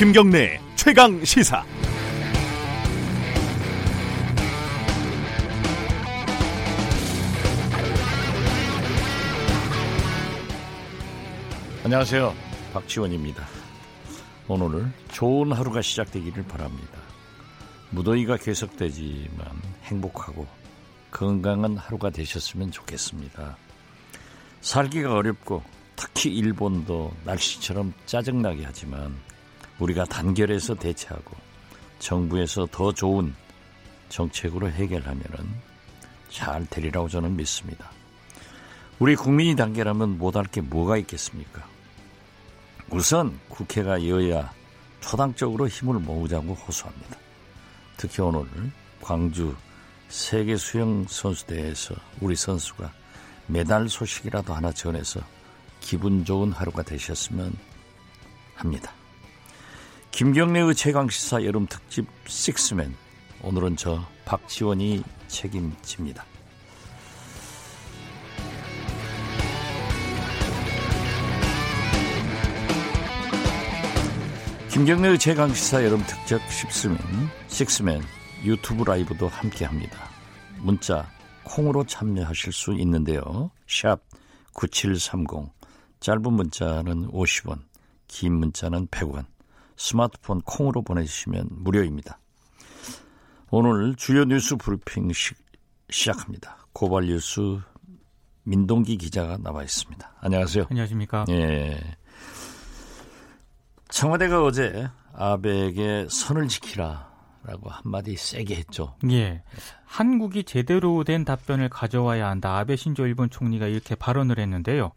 김경래 최강 시사. 안녕하세요. 박지원입니다. 오늘 좋은 하루가 시작되기를 바랍니다. 무더위가 계속되지만 행복하고 건강한 하루가 되셨으면 좋겠습니다. 살기가 어렵고 특히 일본도 날씨처럼 짜증나게 하지만 우리가 단결해서 대처하고 정부에서 더 좋은 정책으로 해결하면잘 되리라고 저는 믿습니다. 우리 국민이 단결하면 못할 게 뭐가 있겠습니까? 우선 국회가 여야 초당적으로 힘을 모으자고 호소합니다. 특히 오늘 광주 세계 수영 선수대회에서 우리 선수가 메달 소식이라도 하나 전해서 기분 좋은 하루가 되셨으면 합니다. 김경래의 최강시사 여름 특집 식스맨 오늘은 저 박지원이 책임집니다. 김경래의 최강시사 여름 특집 식스맨 식스맨 유튜브 라이브도 함께합니다. 문자 콩으로 참여하실 수 있는데요. 샵 9730 짧은 문자는 50원 긴 문자는 100원 스마트폰 콩으로 보내주시면 무료입니다. 오늘 주요 뉴스 브리핑 시, 시작합니다. 고발 뉴스 민동기 기자가 나와 있습니다. 안녕하세요. 안녕하십니까. 예. 청와대가 어제 아베에게 선을 지키라 라고 한마디 세게 했죠. 예. 한국이 제대로 된 답변을 가져와야 한다. 아베 신조 일본 총리가 이렇게 발언을 했는데요.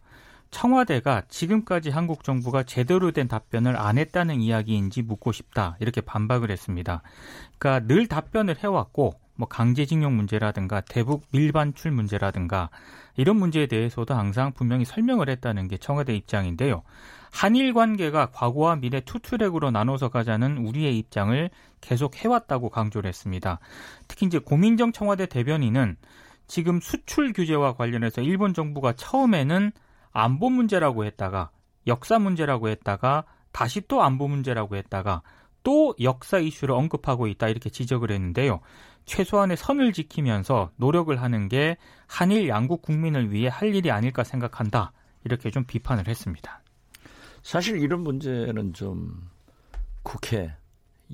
청와대가 지금까지 한국 정부가 제대로 된 답변을 안 했다는 이야기인지 묻고 싶다. 이렇게 반박을 했습니다. 그러니까 늘 답변을 해왔고, 뭐 강제징용 문제라든가 대북 밀반출 문제라든가 이런 문제에 대해서도 항상 분명히 설명을 했다는 게 청와대 입장인데요. 한일 관계가 과거와 미래 투트랙으로 나눠서 가자는 우리의 입장을 계속 해왔다고 강조를 했습니다. 특히 이제 고민정 청와대 대변인은 지금 수출 규제와 관련해서 일본 정부가 처음에는 안보 문제라고 했다가 역사 문제라고 했다가 다시 또 안보 문제라고 했다가 또 역사 이슈를 언급하고 있다 이렇게 지적을 했는데요. 최소한의 선을 지키면서 노력을 하는 게 한일 양국 국민을 위해 할 일이 아닐까 생각한다. 이렇게 좀 비판을 했습니다. 사실 이런 문제는 좀 국회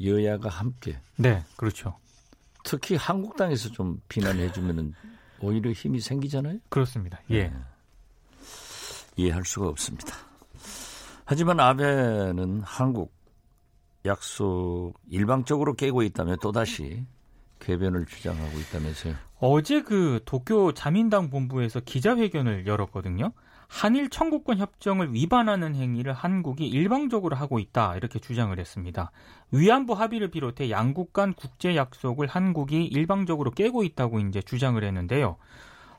여야가 함께 네, 그렇죠. 특히 한국당에서 좀 비난해 주면은 오히려 힘이 생기잖아요. 그렇습니다. 예. 네. 이해할 수가 없습니다. 하지만 아베는 한국 약속 일방적으로 깨고 있다며 또다시 궤변을 주장하고 있다면서요. 어제 그 도쿄 자민당 본부에서 기자회견을 열었거든요. 한일 청구권 협정을 위반하는 행위를 한국이 일방적으로 하고 있다 이렇게 주장을 했습니다. 위안부 합의를 비롯해 양국 간 국제 약속을 한국이 일방적으로 깨고 있다고 이제 주장을 했는데요.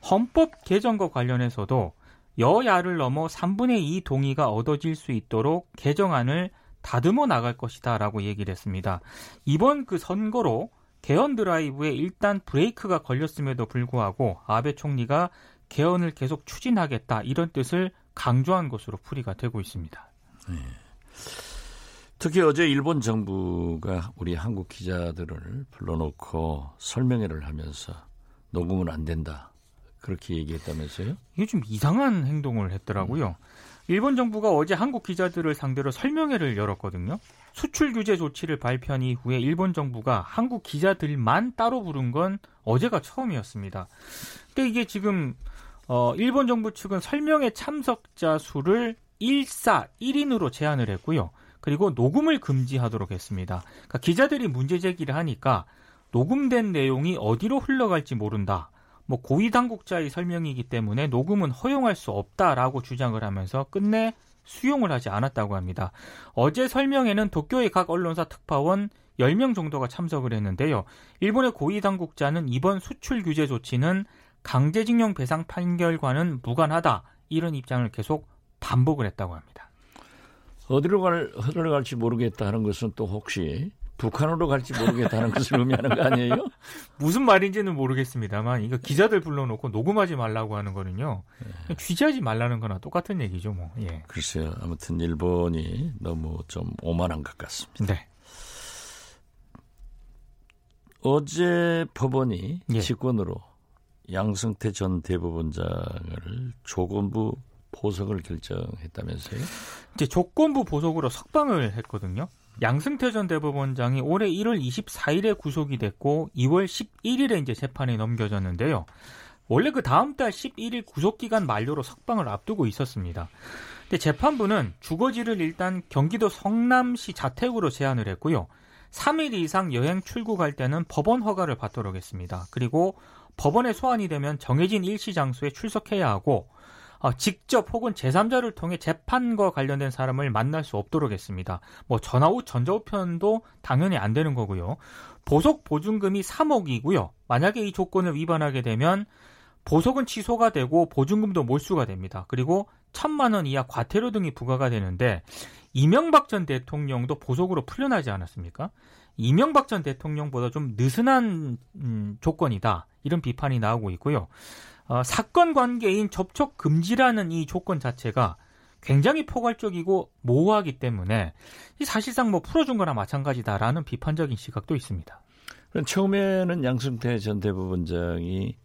헌법 개정과 관련해서도 여야를 넘어 3분의 2 동의가 얻어질 수 있도록 개정안을 다듬어 나갈 것이다라고 얘기를 했습니다. 이번 그 선거로 개헌 드라이브에 일단 브레이크가 걸렸음에도 불구하고 아베 총리가 개헌을 계속 추진하겠다 이런 뜻을 강조한 것으로 풀이가 되고 있습니다. 네. 특히 어제 일본 정부가 우리 한국 기자들을 불러놓고 설명회를 하면서 녹음은 안 된다 그렇게 얘기했다면서요? 이게 좀 이상한 행동을 했더라고요. 음. 일본 정부가 어제 한국 기자들을 상대로 설명회를 열었거든요. 수출 규제 조치를 발표한 이후에 일본 정부가 한국 기자들만 따로 부른 건 어제가 처음이었습니다. 근데 이게 지금 어, 일본 정부 측은 설명회 참석자 수를 1사 1인으로 제한을 했고요. 그리고 녹음을 금지하도록 했습니다. 그러니까 기자들이 문제 제기를 하니까 녹음된 내용이 어디로 흘러갈지 모른다. 뭐 고위 당국자의 설명이기 때문에 녹음은 허용할 수 없다라고 주장을 하면서 끝내 수용을 하지 않았다고 합니다. 어제 설명에는 도쿄의 각 언론사 특파원 10명 정도가 참석을 했는데요. 일본의 고위 당국자는 이번 수출 규제 조치는 강제징용 배상 판결과는 무관하다 이런 입장을 계속 반복을 했다고 합니다. 어디로 갈, 흘러갈지 모르겠다 하는 것은 또 혹시 북한으로 갈지 모르겠다는 것을 의미하는 거 아니에요? 무슨 말인지는 모르겠습니다만 이거 기자들 불러놓고 녹음하지 말라고 하는 거는요. 네. 취재하지 말라는 거나 똑같은 얘기죠, 뭐. 예. 글쎄요. 아무튼 일본이 너무 좀 오만한 것 같습니다. 네. 어제 법원이 예. 직권으로 양승태 전 대법원장을 조건부 보석을 결정했다면서요? 이제 조건부 보석으로 석방을 했거든요. 양승태 전 대법원장이 올해 1월 24일에 구속이 됐고 2월 11일에 이제 재판에 넘겨졌는데요. 원래 그 다음 달 11일 구속 기간 만료로 석방을 앞두고 있었습니다. 근데 재판부는 주거지를 일단 경기도 성남시 자택으로 제한을 했고요. 3일 이상 여행 출국 할 때는 법원 허가를 받도록 했습니다. 그리고 법원에 소환이 되면 정해진 일시 장소에 출석해야 하고 어, 직접 혹은 제3자를 통해 재판과 관련된 사람을 만날 수 없도록 했습니다. 뭐 전화후 전자우편도 당연히 안 되는 거고요. 보석 보증금이 3억이고요. 만약에 이 조건을 위반하게 되면 보석은 취소가 되고 보증금도 몰수가 됩니다. 그리고 천만 원 이하 과태료 등이 부과가 되는데 이명박 전 대통령도 보석으로 풀려나지 않았습니까? 이명박 전 대통령보다 좀 느슨한 음, 조건이다. 이런 비판이 나오고 있고요. 어, 사건 관계인 접촉 금지라는 이 조건 자체가 굉장히 포괄적이고 모호하기 때문에 사실상 뭐 풀어준 거나 마찬가지다라는 비판적인 시각도 있습니다. 처음에는 양승태 전 대법원장이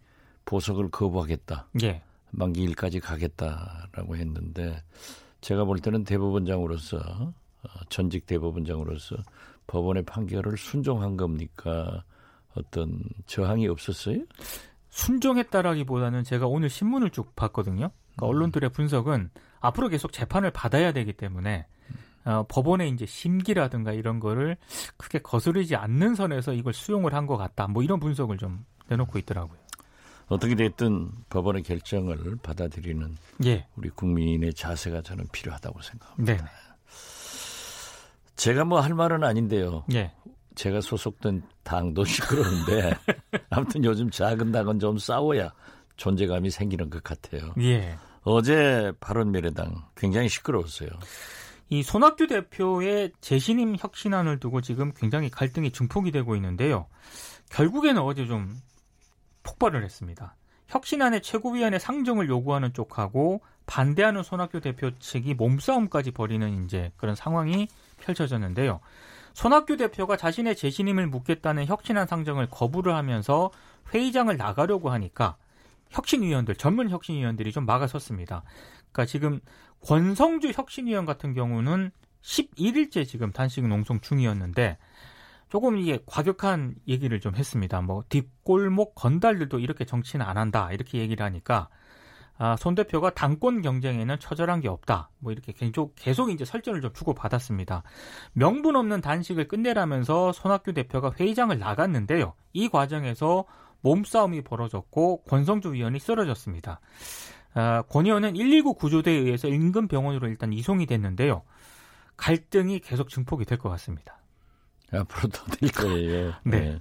보석을 거부하겠다. 예. 만기 일까지 가겠다라고 했는데 제가 볼 때는 대법원장으로서 어, 전직 대법원장으로서 법원의 판결을 순종한 겁니까? 어떤 저항이 없었어요? 순종했다라기보다는 제가 오늘 신문을 쭉 봤거든요. 그러니까 음. 언론들의 분석은 앞으로 계속 재판을 받아야 되기 때문에 어, 법원의 이제 심기라든가 이런 거를 크게 거스르지 않는 선에서 이걸 수용을 한 것 같다. 뭐 이런 분석을 좀 내놓고 있더라고요. 어떻게 됐든 법원의 결정을 받아들이는 예. 우리 국민의 자세가 저는 필요하다고 생각합니다. 네. 제가 뭐 할 말은 아닌데요. 예. 제가 소속된 당도 시끄러운데 아무튼 요즘 작은 당은 좀 싸워야 존재감이 생기는 것 같아요. 예. 어제 바른미래당 굉장히 시끄러웠어요. 이 손학규 대표의 재신임 혁신안을 두고 지금 굉장히 갈등이 증폭이 되고 있는데요. 결국에는 어제 좀 폭발을 했습니다. 혁신안의 최고위원회 상정을 요구하는 쪽하고 반대하는 손학규 대표 측이 몸싸움까지 벌이는 이제 그런 상황이 펼쳐졌는데요. 손학규 대표가 자신의 재신임을 묻겠다는 혁신안 상정을 거부를 하면서 회의장을 나가려고 하니까 혁신위원들, 전문 혁신위원들이 좀 막아섰습니다. 그러니까 지금 권성주 혁신위원 같은 경우는 11일째 지금 단식 농성 중이었는데 조금 이게 과격한 얘기를 좀 했습니다. 뭐 뒷골목 건달들도 이렇게 정치는 안 한다 이렇게 얘기를 하니까 아, 손 대표가 당권 경쟁에는 처절한 게 없다. 뭐 이렇게 계속, 계속 이제 설전을 좀 주고받았습니다. 명분 없는 단식을 끝내라면서 손학규 대표가 회의장을 나갔는데요. 이 과정에서 몸싸움이 벌어졌고 권성주 위원이 쓰러졌습니다. 아, 권 의원은 119 구조대에 의해서 인근 병원으로 일단 이송이 됐는데요. 갈등이 계속 증폭이 될 것 같습니다. 앞으로 더 될 거예요. 네. 네.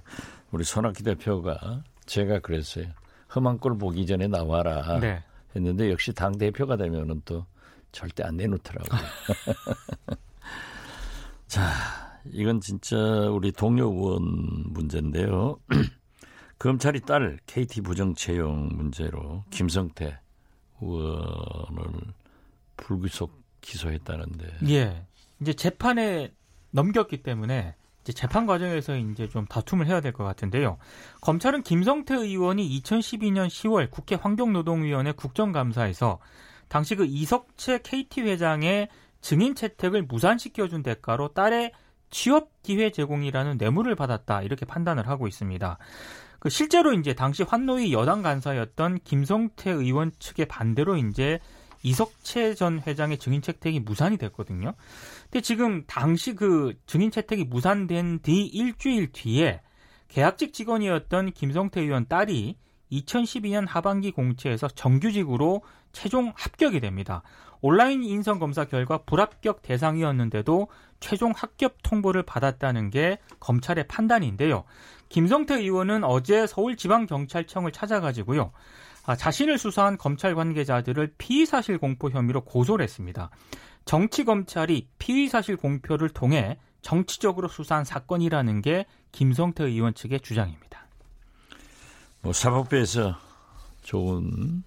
우리 손학규 대표가 제가 그랬어요. 험한 꼴 보기 전에 나와라. 네. 했는데 역시 당 대표가 되면은 또 절대 안 내놓더라고요. 자, 이건 진짜 우리 동료 의원 문제인데요. 검찰이 딸 KT 부정 채용 문제로 김성태 의원을 불구속 기소했다는데. 예. 이제 재판에 넘겼기 때문에 이제 재판 과정에서 이제 좀 다툼을 해야 될 것 같은데요. 검찰은 김성태 의원이 2012년 10월 국회 환경노동위원회 국정감사에서 당시 그 이석채 KT 회장의 증인 채택을 무산시켜준 대가로 딸의 취업 기회 제공이라는 뇌물을 받았다 이렇게 판단을 하고 있습니다. 그 실제로 이제 당시 환노위 여당 간사였던 김성태 의원 측의 반대로 이제 이석채 전 회장의 증인 채택이 무산이 됐거든요. 근데 지금 당시 그 증인 채택이 무산된 뒤 일주일 뒤에 계약직 직원이었던 김성태 의원 딸이 2012년 하반기 공채에서 정규직으로 최종 합격이 됩니다. 온라인 인성 검사 결과 불합격 대상이었는데도 최종 합격 통보를 받았다는 게 검찰의 판단인데요. 김성태 의원은 어제 서울지방경찰청을 찾아가지고요. 아, 자신을 수사한 검찰 관계자들을 피의 사실 공포 혐의로 고소를 했습니다. 정치 검찰이 피의 사실 공표를 통해 정치적으로 수사한 사건이라는 게 김성태 의원 측의 주장입니다. 뭐 사법부에서 좋은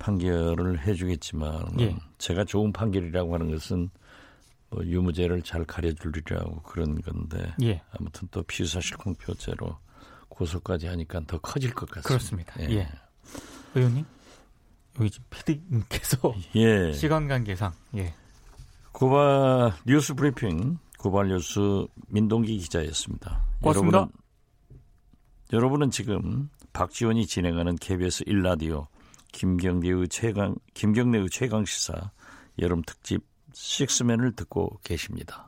판결을 해주겠지만 예. 제가 좋은 판결이라고 하는 것은 뭐 유무죄를 잘 가려주리라고 그런 건데 예. 아무튼 또 피의사실 공표죄로 고소까지 하니까 더 커질 것 같습니다. 그렇습니다. 예. 예. 의원님 여기 지금 피디님께서 예. 시간 관계상 예. 고발 뉴스 브리핑 고발 뉴스 민동기 기자였습니다. 고맙습니다. 여러분은, 여러분은 지금 박지원이 진행하는 KBS 1라디오 김경래의 최강 김경래의 최강 시사 여름 특집 식스맨을 듣고 계십니다.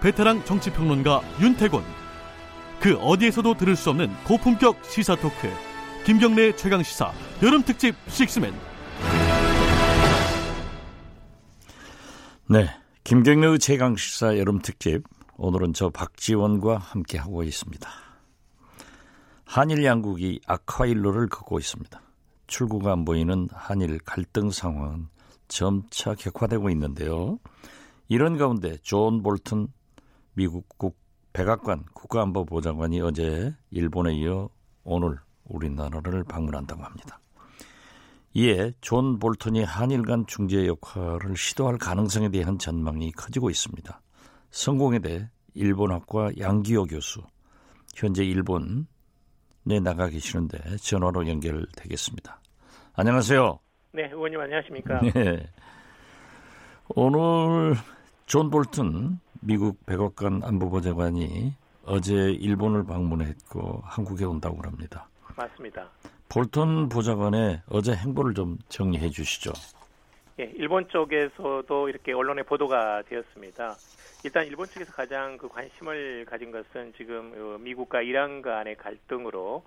베테랑 정치평론가 윤태곤 그 어디에서도 들을 수 없는 고품격 시사 토크 김경래 최강 시사 여름 특집 식스맨 네 김경래의 최강 시사 여름 특집 오늘은 저 박지원과 함께 하고 있습니다. 한일 양국이 악화일로를 걷고 있습니다. 출구가 안 보이는 한일 갈등 상황은 점차 격화되고 있는데요. 이런 가운데 존 볼튼 미국 국 백악관 국가안보보좌관이 어제 일본에 이어 오늘 우리나라를 방문한다고 합니다. 이에 존 볼턴이 한일 간 중재 역할을 시도할 가능성에 대한 전망이 커지고 있습니다. 성공회대 일본학과 양기호 교수, 현재 일본 네, 나가 계시는데 전화로 연결되겠습니다. 안녕하세요. 네, 의원님 안녕하십니까? 네. 오늘 존 볼튼 미국 백악관 안보보좌관이 어제 일본을 방문했고 한국에 온다고 합니다. 맞습니다. 볼턴 보좌관의 어제 행보를 좀 정리해 주시죠. 예, 일본 쪽에서도 이렇게 언론에 보도가 되었습니다. 일단 일본 측에서 가장 그 관심을 가진 것은 지금 어, 미국과 이란 간의 갈등으로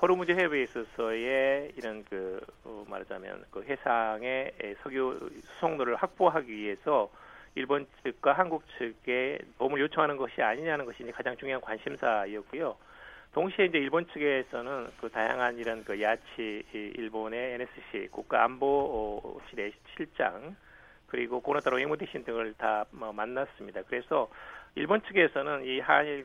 호르무즈 해협에 있어서의 이런 그 어, 말하자면 그 해상의 석유 수송로를 확보하기 위해서 일본 측과 한국 측에 도움을 요청하는 것이 아니냐는 것이 가장 중요한 관심사였고요. 동시에 이제 일본 측에서는 그 다양한 이런 그 야치 일본의 NSC 국가안보실의 실장 그리고 고노타로 외무대신 등을 다뭐 만났습니다. 그래서 일본 측에서는 이 한일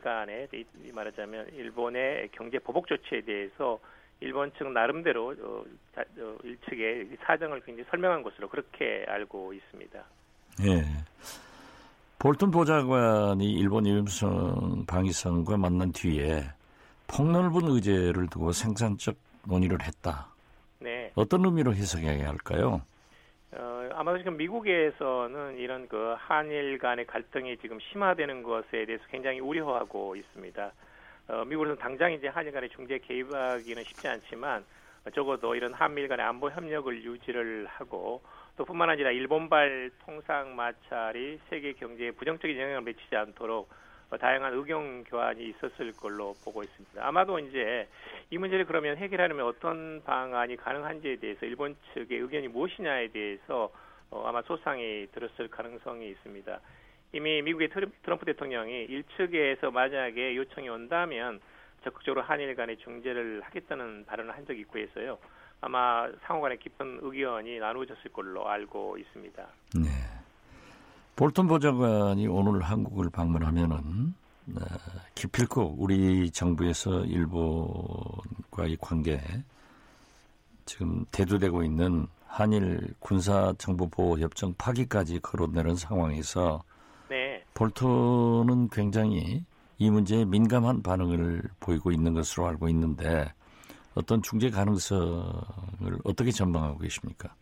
이 말하자면 일본의 경제 보복 조치에 대해서 일본 측 나름대로 어, 어, 일측의 사정을 굉장히 설명한 것으로 그렇게 알고 있습니다. 예. 볼턴 보좌관이 일본 이임성 방위성과 만난 뒤에 폭넓은 의제를 두고 생산적 논의를 했다. 네. 어떤 의미로 해석해야 할까요? 아마도 지금 미국에서는 이런 그 한일 간의 갈등이 지금 심화되는 것에 대해서 굉장히 우려하고 있습니다. 어, 미국에서는 당장 이제 한일 간의 중재 개입하기는 쉽지 않지만 적어도 이런 한미일 간의 안보 협력을 유지를 하고 또 뿐만 아니라 일본발 통상 마찰이 세계 경제에 부정적인 영향을 미치지 않도록 어, 다양한 의견 교환이 있었을 걸로 보고 있습니다. 아마도 이제 이 문제를 그러면 해결하려면 어떤 방안이 가능한지에 대해서 일본 측의 의견이 무엇이냐에 대해서 어, 아마 소상이 들었을 가능성이 있습니다. 이미 미국의 트럼프 대통령이 일측에서 만약에 요청이 온다면 적극적으로 한일 간의 중재를 하겠다는 발언을 한 적이 있고 해서요. 아마 상호간에 깊은 의견이 나누어졌을 걸로 알고 있습니다. 네. 볼턴 보좌관이 오늘 한국을 방문하면은 어, 기필코 우리 정부에서 일본과의 관계 지금 대두되고 있는 한일 군사 정보 보호 협정 파기까지 거론되는 상황에서 네. 볼턴은 굉장히 이 문제에 민감한 반응을 보이고 있는 것으로 알고 있는데 어떤 중재 가능성을 어떻게 전망하고 계십니까?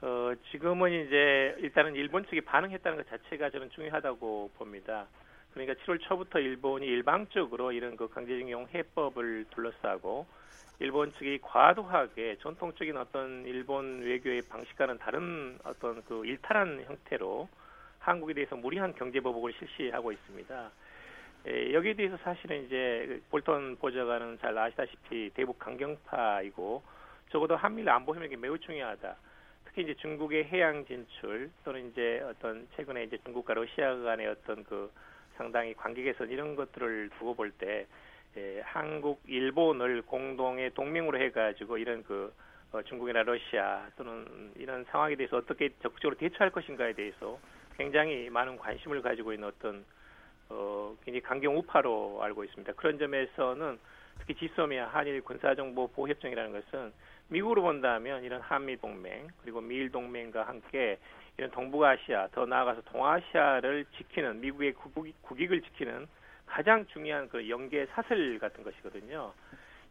어, 지금은 이제 일단은 일본 측이 반응했다는 것 자체가 저는 중요하다고 봅니다. 그러니까 7월 초부터 일본이 일방적으로 이런 그 강제징용 해법을 둘러싸고 일본 측이 과도하게 전통적인 어떤 일본 외교의 방식과는 다른 어떤 그 일탈한 형태로 한국에 대해서 무리한 경제 보복을 실시하고 있습니다. 에, 여기에 대해서 사실은 이제 볼턴 보좌관은 잘 아시다시피 대북 강경파이고 적어도 한미일 안보 협력이 매우 중요하다. 특히 이제 중국의 해양 진출 또는 이제 어떤 최근에 이제 중국과 러시아 간의 어떤 그 상당히 관계 개선 이런 것들을 두고 볼때 예, 한국, 일본을 공동의 동맹으로 해가지고 이런 그 어, 중국이나 러시아 또는 이런 상황에 대해서 어떻게 적극적으로 대처할 것인가에 대해서 굉장히 많은 관심을 가지고 있는 어떤 어, 굉장히 강경 우파로 알고 있습니다. 그런 점에서는 특히 지소미아 한일 군사정보 보호협정이라는 것은 미국으로 본다면 이런 한미 동맹 그리고 미일 동맹과 함께 이런 동북아시아 더 나아가서 동아시아를 지키는 미국의 국익 을 지키는 가장 중요한 그 연계 사슬 같은 것이거든요.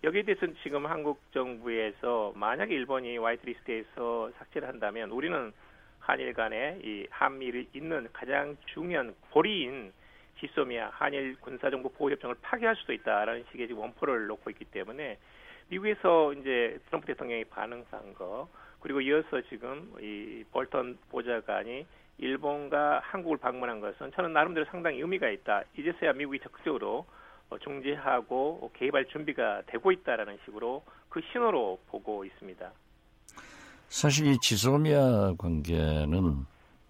여기에 대해서는 지금 한국 정부에서 만약에 일본이 화이트리스트에서 삭제를 한다면 우리는 한일 간의 이 한미를 잇는 가장 중요한 고리인 지소미아 한일 군사정보 보호협정을 파기할 수도 있다라는 식의 지금 원포를 놓고 있기 때문에 미국에서 이제 트럼프 대통령이 반응한 거 그리고 이어서 지금 이 볼턴 보좌관이 일본과 한국을 방문한 것은 저는 나름대로 상당히 의미가 있다. 이제서야 미국이 적극적으로 어, 중재하고 개입할 준비가 되고 있다라는 식으로 그 신호로 보고 있습니다. 사실 이 지소미아 관계는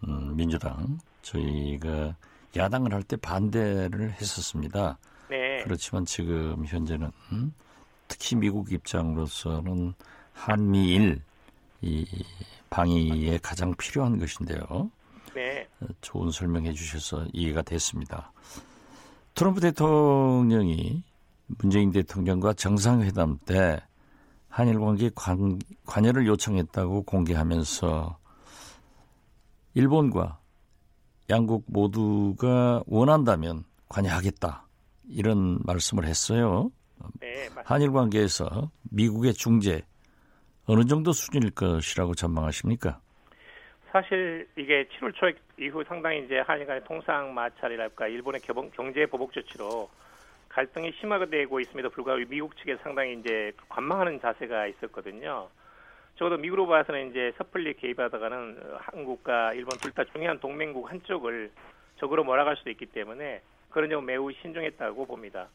음, 민주당 저희가 야당을 할 때 반대를 했었습니다. 네. 그렇지만 지금 현재는 음, 특히 미국 입장으로서는 한미일 이 방위에 가장 필요한 것인데요. 네. 좋은 설명해 주셔서 이해가 됐습니다. 트럼프 대통령이 문재인 대통령과 정상회담 때 한일 관계 관, 관여를 요청했다고 공개하면서 일본과 양국 모두가 원한다면 관여하겠다 이런 말씀을 했어요. 네, 한일 관계에서 미국의 중재 어느 정도 수준일 것이라고 전망하십니까? 사실 이게 7월 초 이후 상당히 이제 한일 간의 통상 마찰이랄까 일본의 경제 보복 조치로 갈등이 심화가 되고 있음에도 불구하고 미국 측에 상당히 이제 관망하는 자세가 있었거든요. 적어도 미국으로 봐서는 이제 섣불리 개입하다가는 한국과 일본 둘 다 중요한 동맹국 한쪽을 적으로 몰아갈 수도 있기 때문에 그런 점은 매우 신중했다고 봅니다.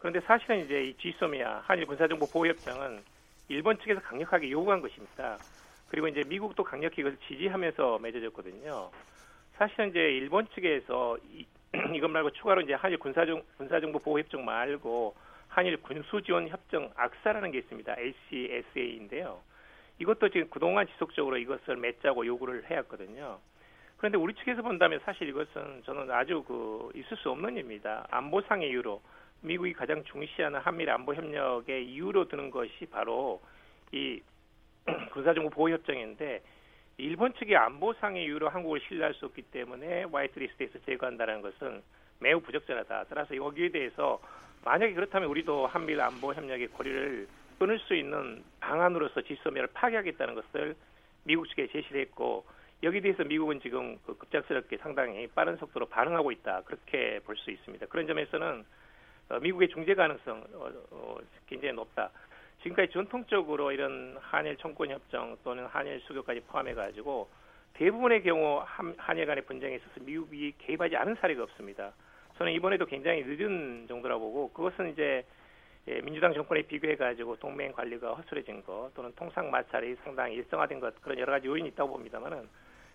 그런데 사실은 이제 이 G소미아 한일 군사정보 보호협정은 일본 측에서 강력하게 요구한 것입니다. 그리고 이제 미국도 강력히 이것을 지지하면서 맺어졌거든요. 사실은 이제 일본 측에서 이, 이것 말고 추가로 이제 한일 군사정 군사정보 보호 협정 말고 한일 군수 지원 협정 악사라는 게 있습니다. ACSA인데요. 이것도 지금 그동안 지속적으로 이것을 맺자고 요구를 해왔거든요. 그런데 우리 측에서 본다면 사실 이것은 저는 아주 그 있을 수 없는 일입니다. 안보상의 이유로 미국이 가장 중시하는 한미일 안보 협력의 이유로 드는 것이 바로 이 군사정보 보호 협정인데 일본 측이 안보상의 이유로 한국을 신뢰할 수 없기 때문에 화이트리스트에서 제거한다는 것은 매우 부적절하다. 따라서 여기에 대해서 만약에 그렇다면 우리도 한미일 안보 협력의 고리를 끊을 수 있는 방안으로서 지소미아를 파괴하겠다는 것을 미국 측에 제시를 했고 여기에 대해서 미국은 지금 그 급작스럽게 상당히 빠른 속도로 반응하고 있다. 그렇게 볼 수 있습니다. 그런 점에서는 어, 미국의 중재 가능성 어, 굉장히 높다. 지금까지 전통적으로 이런 한일 청권 협정 또는 한일 수교까지 포함해 가지고 대부분의 경우 한, 한일 간의 분쟁에 있어서 미국이 개입하지 않은 사례가 없습니다. 저는 이번에도 굉장히 늦은 정도라 보고 그것은 이제 예, 민주당 정권에 비교해 가지고 동맹 관리가 허술해진 것 또는 통상 마찰이 상당히 일정화된 것 그런 여러 가지 요인이 있다고 봅니다만은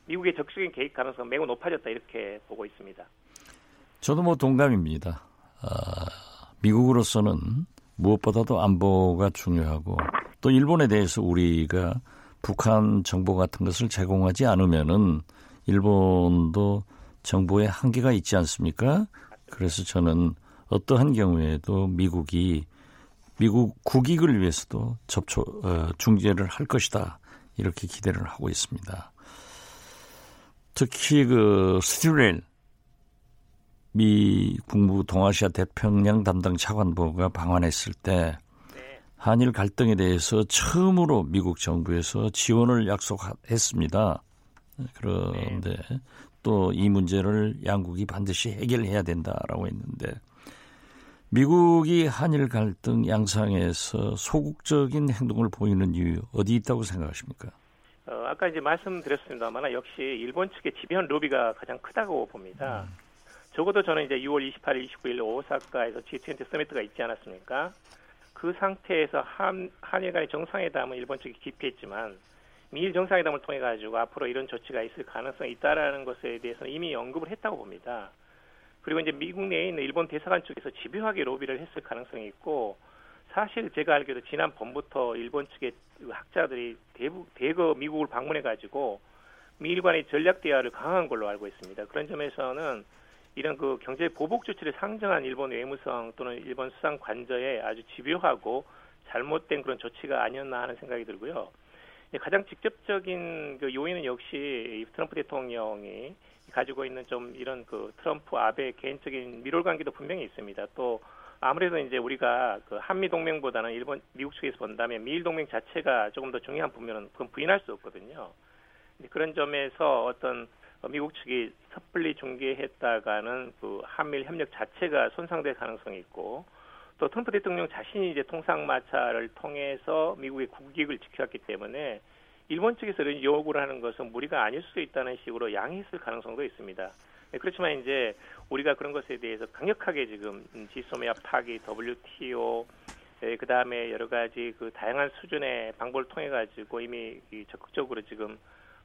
미국의 적극적인 개입 가능성 매우 높아졌다 이렇게 보고 있습니다. 저도 뭐 동감입니다. 아, 미국으로서는 무엇보다도 안보가 중요하고 또 일본에 대해서 우리가 북한 정보 같은 것을 제공하지 않으면은 일본도 정보에 한계가 있지 않습니까? 그래서 저는 어떠한 경우에도 미국이 미국 국익을 위해서도 접촉 어, 중재를 할 것이다 이렇게 기대를 하고 있습니다. 특히 그 스티렐 미 국무부 동아시아 태평양 담당 차관보가 방한했을 때 한일 갈등에 대해서 처음으로 미국 정부에서 지원을 약속했습니다. 그런데 또 이 문제를 양국이 반드시 해결해야 된다라고 했는데 미국이 한일 갈등 양상에서 소극적인 행동을 보이는 이유 어디 있다고 생각하십니까? 어, 아까 이제 말씀드렸습니다만 역시 일본 측의 지배한 로비가 가장 크다고 봅니다. 음. 적어도 저는 이제 6월 28일, 29일 오사카에서 G20 서미트가 있지 않았습니까? 그 상태에서 한, 한일 간의 정상회담은 일본 측이 기피했지만 미일 정상회담을 통해 가지고 앞으로 이런 조치가 있을 가능성이 있다라는 것에 대해서는 이미 언급을 했다고 봅니다. 그리고 이제 미국 내에 있는 일본 대사관 쪽에서 집요하게 로비를 했을 가능성이 있고 사실 제가 알기로 지난 봄부터 일본 측의 학자들이 대부, 대거 미국을 방문해 가지고 미일 간의 전략 대화를 강화한 걸로 알고 있습니다. 그런 점에서는 이런 그 경제 보복 조치를 상정한 일본 외무성 또는 일본 수상 관저에 아주 집요하고 잘못된 그런 조치가 아니었나 하는 생각이 들고요. 가장 직접적인 그 요인은 역시 트럼프 대통령이 가지고 있는 좀 이런 그 트럼프 아베 개인적인 미롤 관계도 분명히 있습니다. 또 아무래도 이제 우리가 그 한미 동맹보다는 일본 미국 측에서 본다면 미일 동맹 자체가 조금 더 중요한 부분은 그건 부인할 수 없거든요. 그런 점에서 어떤 미국 측이 섣불리 중계했다가는 그 한미일 협력 자체가 손상될 가능성이 있고 또 트럼프 대통령 자신이 이제 통상 마찰을 통해서 미국의 국익을 지켜왔기 때문에 일본 측에서 이런 요구를 하는 것은 무리가 아닐 수도 있다는 식으로 양해했을 가능성도 있습니다. 네, 그렇지만 이제 우리가 그런 것에 대해서 강력하게 지금 지소매압 파기, WTO, 네, 그 다음에 여러 가지 그 다양한 수준의 방법을 통해 가지고 이미 적극적으로 지금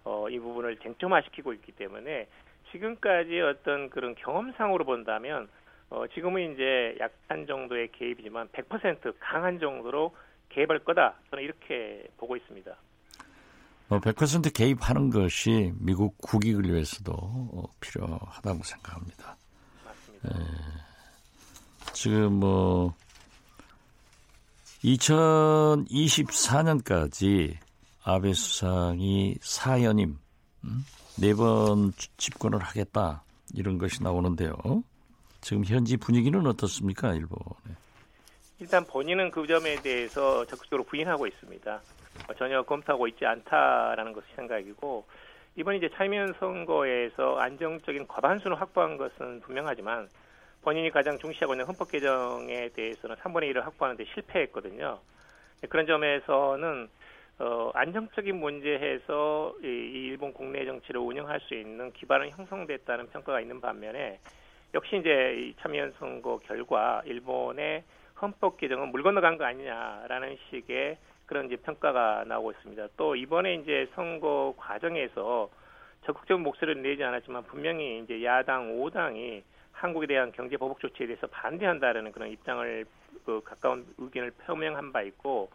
어, 이 부분을 쟁점화시키고 있기 때문에 지금까지 어떤 그런 경험상으로 본다면 어, 지금은 이제 약한 정도의 개입이지만 100% 강한 정도로 개입할 거다. 저는 이렇게 보고 있습니다. 어, 100% 개입하는 것이 미국 국익을 위해서도 어, 필요하다고 생각합니다. 예. 지금 뭐 2024년까지 아베 수상이 사연임 음? 네번 집권을 하겠다 이런 것이 나오는데요. 지금 현지 분위기는 어떻습니까, 일본에? 일단 본인은 그 점에 대해서 적극적으로 부인하고 있습니다. 어, 전혀 검토하고 있지 않다라는 것이 생각이고 이번 이제 차이면 선거에서 안정적인 과반수를 확보한 것은 분명하지만 본인이 가장 중시하고 있는 헌법 개정에 대해서는 3분의 1을 확보하는데 실패했거든요. 그런 점에서는 어, 안정적인 문제에서 이, 이 일본 국내 정치를 운영할 수 있는 기반은 형성됐다는 평가가 있는 반면에 역시 이제 이 참여연 선거 결과 일본의 헌법 개정은 물 건너간 거 아니냐라는 식의 그런 이제 평가가 나오고 있습니다. 또 이번에 이제 선거 과정에서 적극적인 목소리를 내지 않았지만 분명히 이제 야당 5당이 한국에 대한 경제 보복 조치에 대해서 반대한다라는 그런 입장을 그 가까운 의견을 표명한 바 있고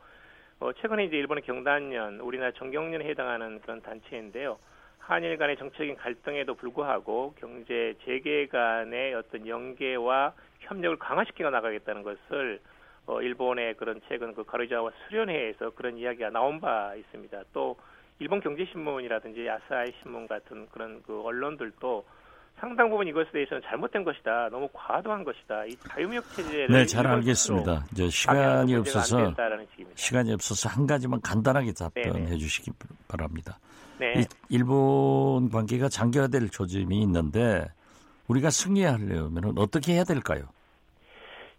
어 최근에 이제 일본의 경단련, 우리나라 정경련에 해당하는 그런 단체인데요. 한일 간의 정책적인 갈등에도 불구하고 경제 재개 간의 어떤 연계와 협력을 강화시켜 나가겠다는 것을 어, 일본의 그런 최근 그 가르자와 수련회에서 그런 이야기가 나온 바 있습니다. 또 일본 경제신문이라든지 아사히 신문 같은 그런 그 언론들도 상당 부분 이것에 대해서는 잘못된 것이다. 너무 과도한 것이다. 이 자유무역 체제를 네, 잘 알겠습니다. 이제 시간이 없어서 시간이 없어서 한 가지만 간단하게 답변해 주시기 바랍니다. 네. 일본 관계가 장기화될 조짐이 있는데 우리가 승리하려면 어떻게 해야 될까요?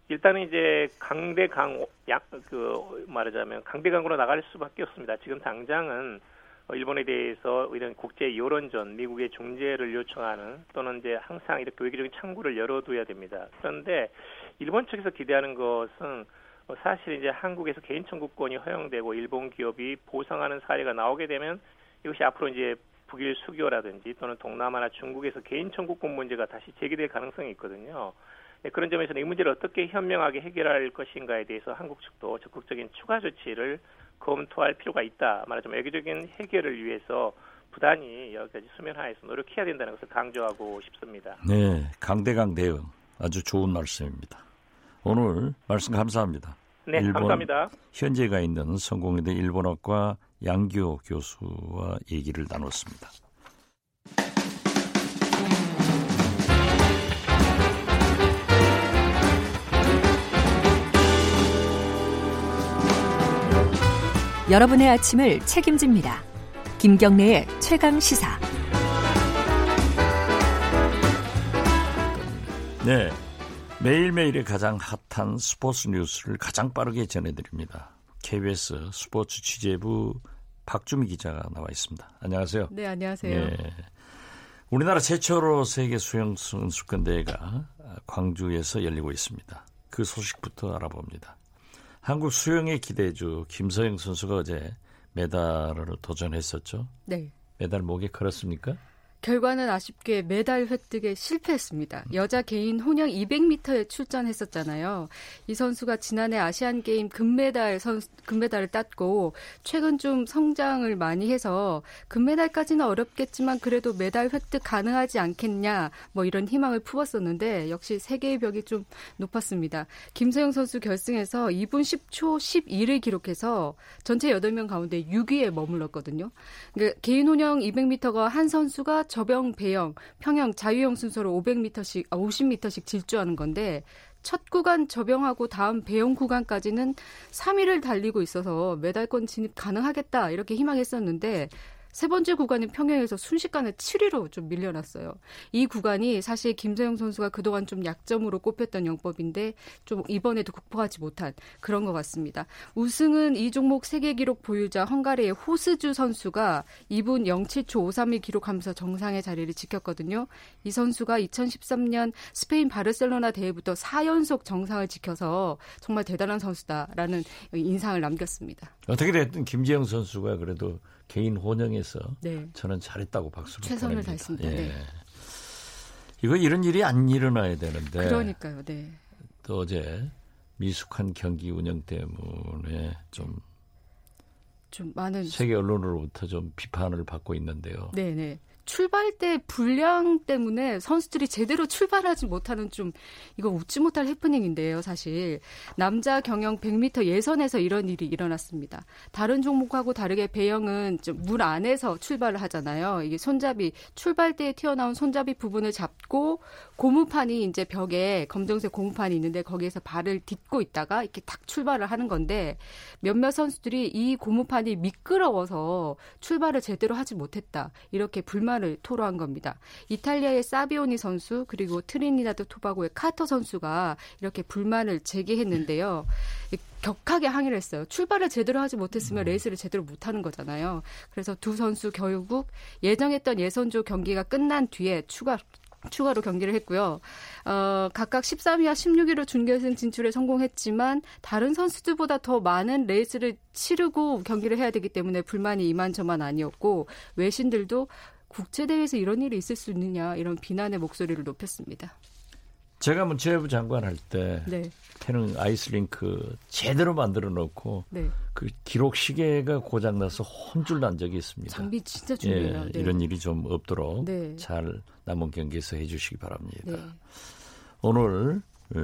일단은 이제 강대강 약그 말하자면 강대강으로 나갈 수밖에 없습니다. 지금 당장은 일본에 대해서 이런 국제 여론전, 미국의 중재를 요청하는 또는 이제 항상 이렇게 외교적인 창구를 열어둬야 됩니다. 그런데 일본 측에서 기대하는 것은 사실 이제 한국에서 개인 청구권이 허용되고 일본 기업이 보상하는 사례가 나오게 되면 이것이 앞으로 이제 북일 수교라든지 또는 동남아나 중국에서 개인 청구권 문제가 다시 제기될 가능성이 있거든요. 네, 그런 점에서는 이 문제를 어떻게 현명하게 해결할 것인가에 대해서 한국 측도 적극적인 추가 조치를 검토할 필요가 있다. 말하자면 외교적인 해결을 위해서 부단히 여러 가지 수면 하에서 노력해야 된다는 것을 강조하고 싶습니다. 네, 강대강 대응 아주 좋은 말씀입니다. 오늘 말씀 감사합니다. 네, 감사합니다. 현재가 있는 성공회대 일본어과 양교 교수와 얘기를 나눴습니다. 여러분의 아침을 책임집니다. 김경래의 최강 시사. 네. 매일매일의 가장 핫한 스포츠 뉴스를 가장 빠르게 전해드립니다. KBS 스포츠 취재부 박주미 기자가 나와 있습니다. 안녕하세요. 네, 안녕하세요. 네. 우리나라 최초로 세계 수영 선수권 대회가 광주에서 열리고 있습니다. 그 소식부터 알아봅니다. 한국 수영의 기대주 김서영 선수가 어제 메달을 도전했었죠. 네. 메달 목에 걸었습니까? 결과는 아쉽게 메달 획득에 실패했습니다. 여자 개인 혼영 200m에 출전했었잖아요. 이 선수가 지난해 아시안 게임 금메달 선 금메달을 땄고 최근 좀 성장을 많이 해서 금메달까지는 어렵겠지만 그래도 메달 획득 가능하지 않겠냐 뭐 이런 희망을 품었었는데 역시 세계의 벽이 좀 높았습니다. 김서영 선수 결승에서 2분 10초 12를 기록해서 전체 8명 가운데 6위에 머물렀거든요. 그러니까 개인 혼영 200m가 한 선수가 저병, 배영, 평영, 자유형 순서로 500m씩, 아, 50m씩 질주하는 건데 첫 구간 저병하고 다음 배영 구간까지는 3위를 달리고 있어서 메달권 진입 가능하겠다 이렇게 희망했었는데 세 번째 구간인 평양에서 순식간에 7위로 좀 밀려났어요. 이 구간이 사실 김세영 선수가 그동안 좀 약점으로 꼽혔던 영법인데 좀 이번에도 극복하지 못한 그런 것 같습니다. 우승은 이 종목 세계 기록 보유자 헝가리의 호스주 선수가 2분 07초 53을 기록하면서 정상의 자리를 지켰거든요. 이 선수가 2013년 스페인 바르셀로나 대회부터 4연속 정상을 지켜서 정말 대단한 선수다라는 인상을 남겼습니다. 어떻게 됐든 김지영 선수가 그래도 개인 혼영에서 네. 저는 잘했다고 박수를 최선을 다했습니다. 예. 네. 이거 이런 일이 안 일어나야 되는데. 그러니까요. 네. 또 어제 미숙한 경기 운영 때문에 좀. 좀 많은 세계 언론으로부터 좀 비판을 받고 있는데요. 네 네. 네. 출발 때 불량 때문에 선수들이 제대로 출발하지 못하는 좀 이거 웃지 못할 해프닝인데요, 사실. 남자 경영 100m 예선에서 이런 일이 일어났습니다. 다른 종목하고 다르게 배영은 좀 물 안에서 출발을 하잖아요. 이게 손잡이 출발 때 튀어나온 손잡이 부분을 잡고 고무판이 이제 벽에 검정색 고무판이 있는데 거기에서 발을 딛고 있다가 이렇게 탁 출발을 하는 건데 몇몇 선수들이 이 고무판이 미끄러워서 출발을 제대로 하지 못했다. 이렇게 불만 불만을 토로한 겁니다. 이탈리아의 사비오니 선수 그리고 트리니다드 토바고의 카터 선수가 이렇게 불만을 제기했는데요. 격하게 항의를 했어요. 출발을 제대로 하지 못했으면 음. 레이스를 제대로 못하는 거잖아요. 그래서 두 선수 결국 예정했던 예선조 경기가 끝난 뒤에 추가 추가로 경기를 했고요. 어, 각각 13위와 16위로 준결승 진출에 성공했지만 다른 선수들보다 더 많은 레이스를 치르고 경기를 해야 되기 때문에 불만이 이만저만 아니었고 외신들도 국제대회에서 이런 일이 있을 수 있느냐 이런 비난의 목소리를 높였습니다. 제가 문체부 장관 할 때 네. 태릉 아이스링크 제대로 만들어 놓고 네. 그 기록 시계가 고장 나서 혼줄 난 적이 있습니다. 장비 진짜 중요해요. 예, 네. 이런 일이 좀 없도록 네. 잘 남은 경기에서 해주시기 바랍니다. 네. 오늘 어,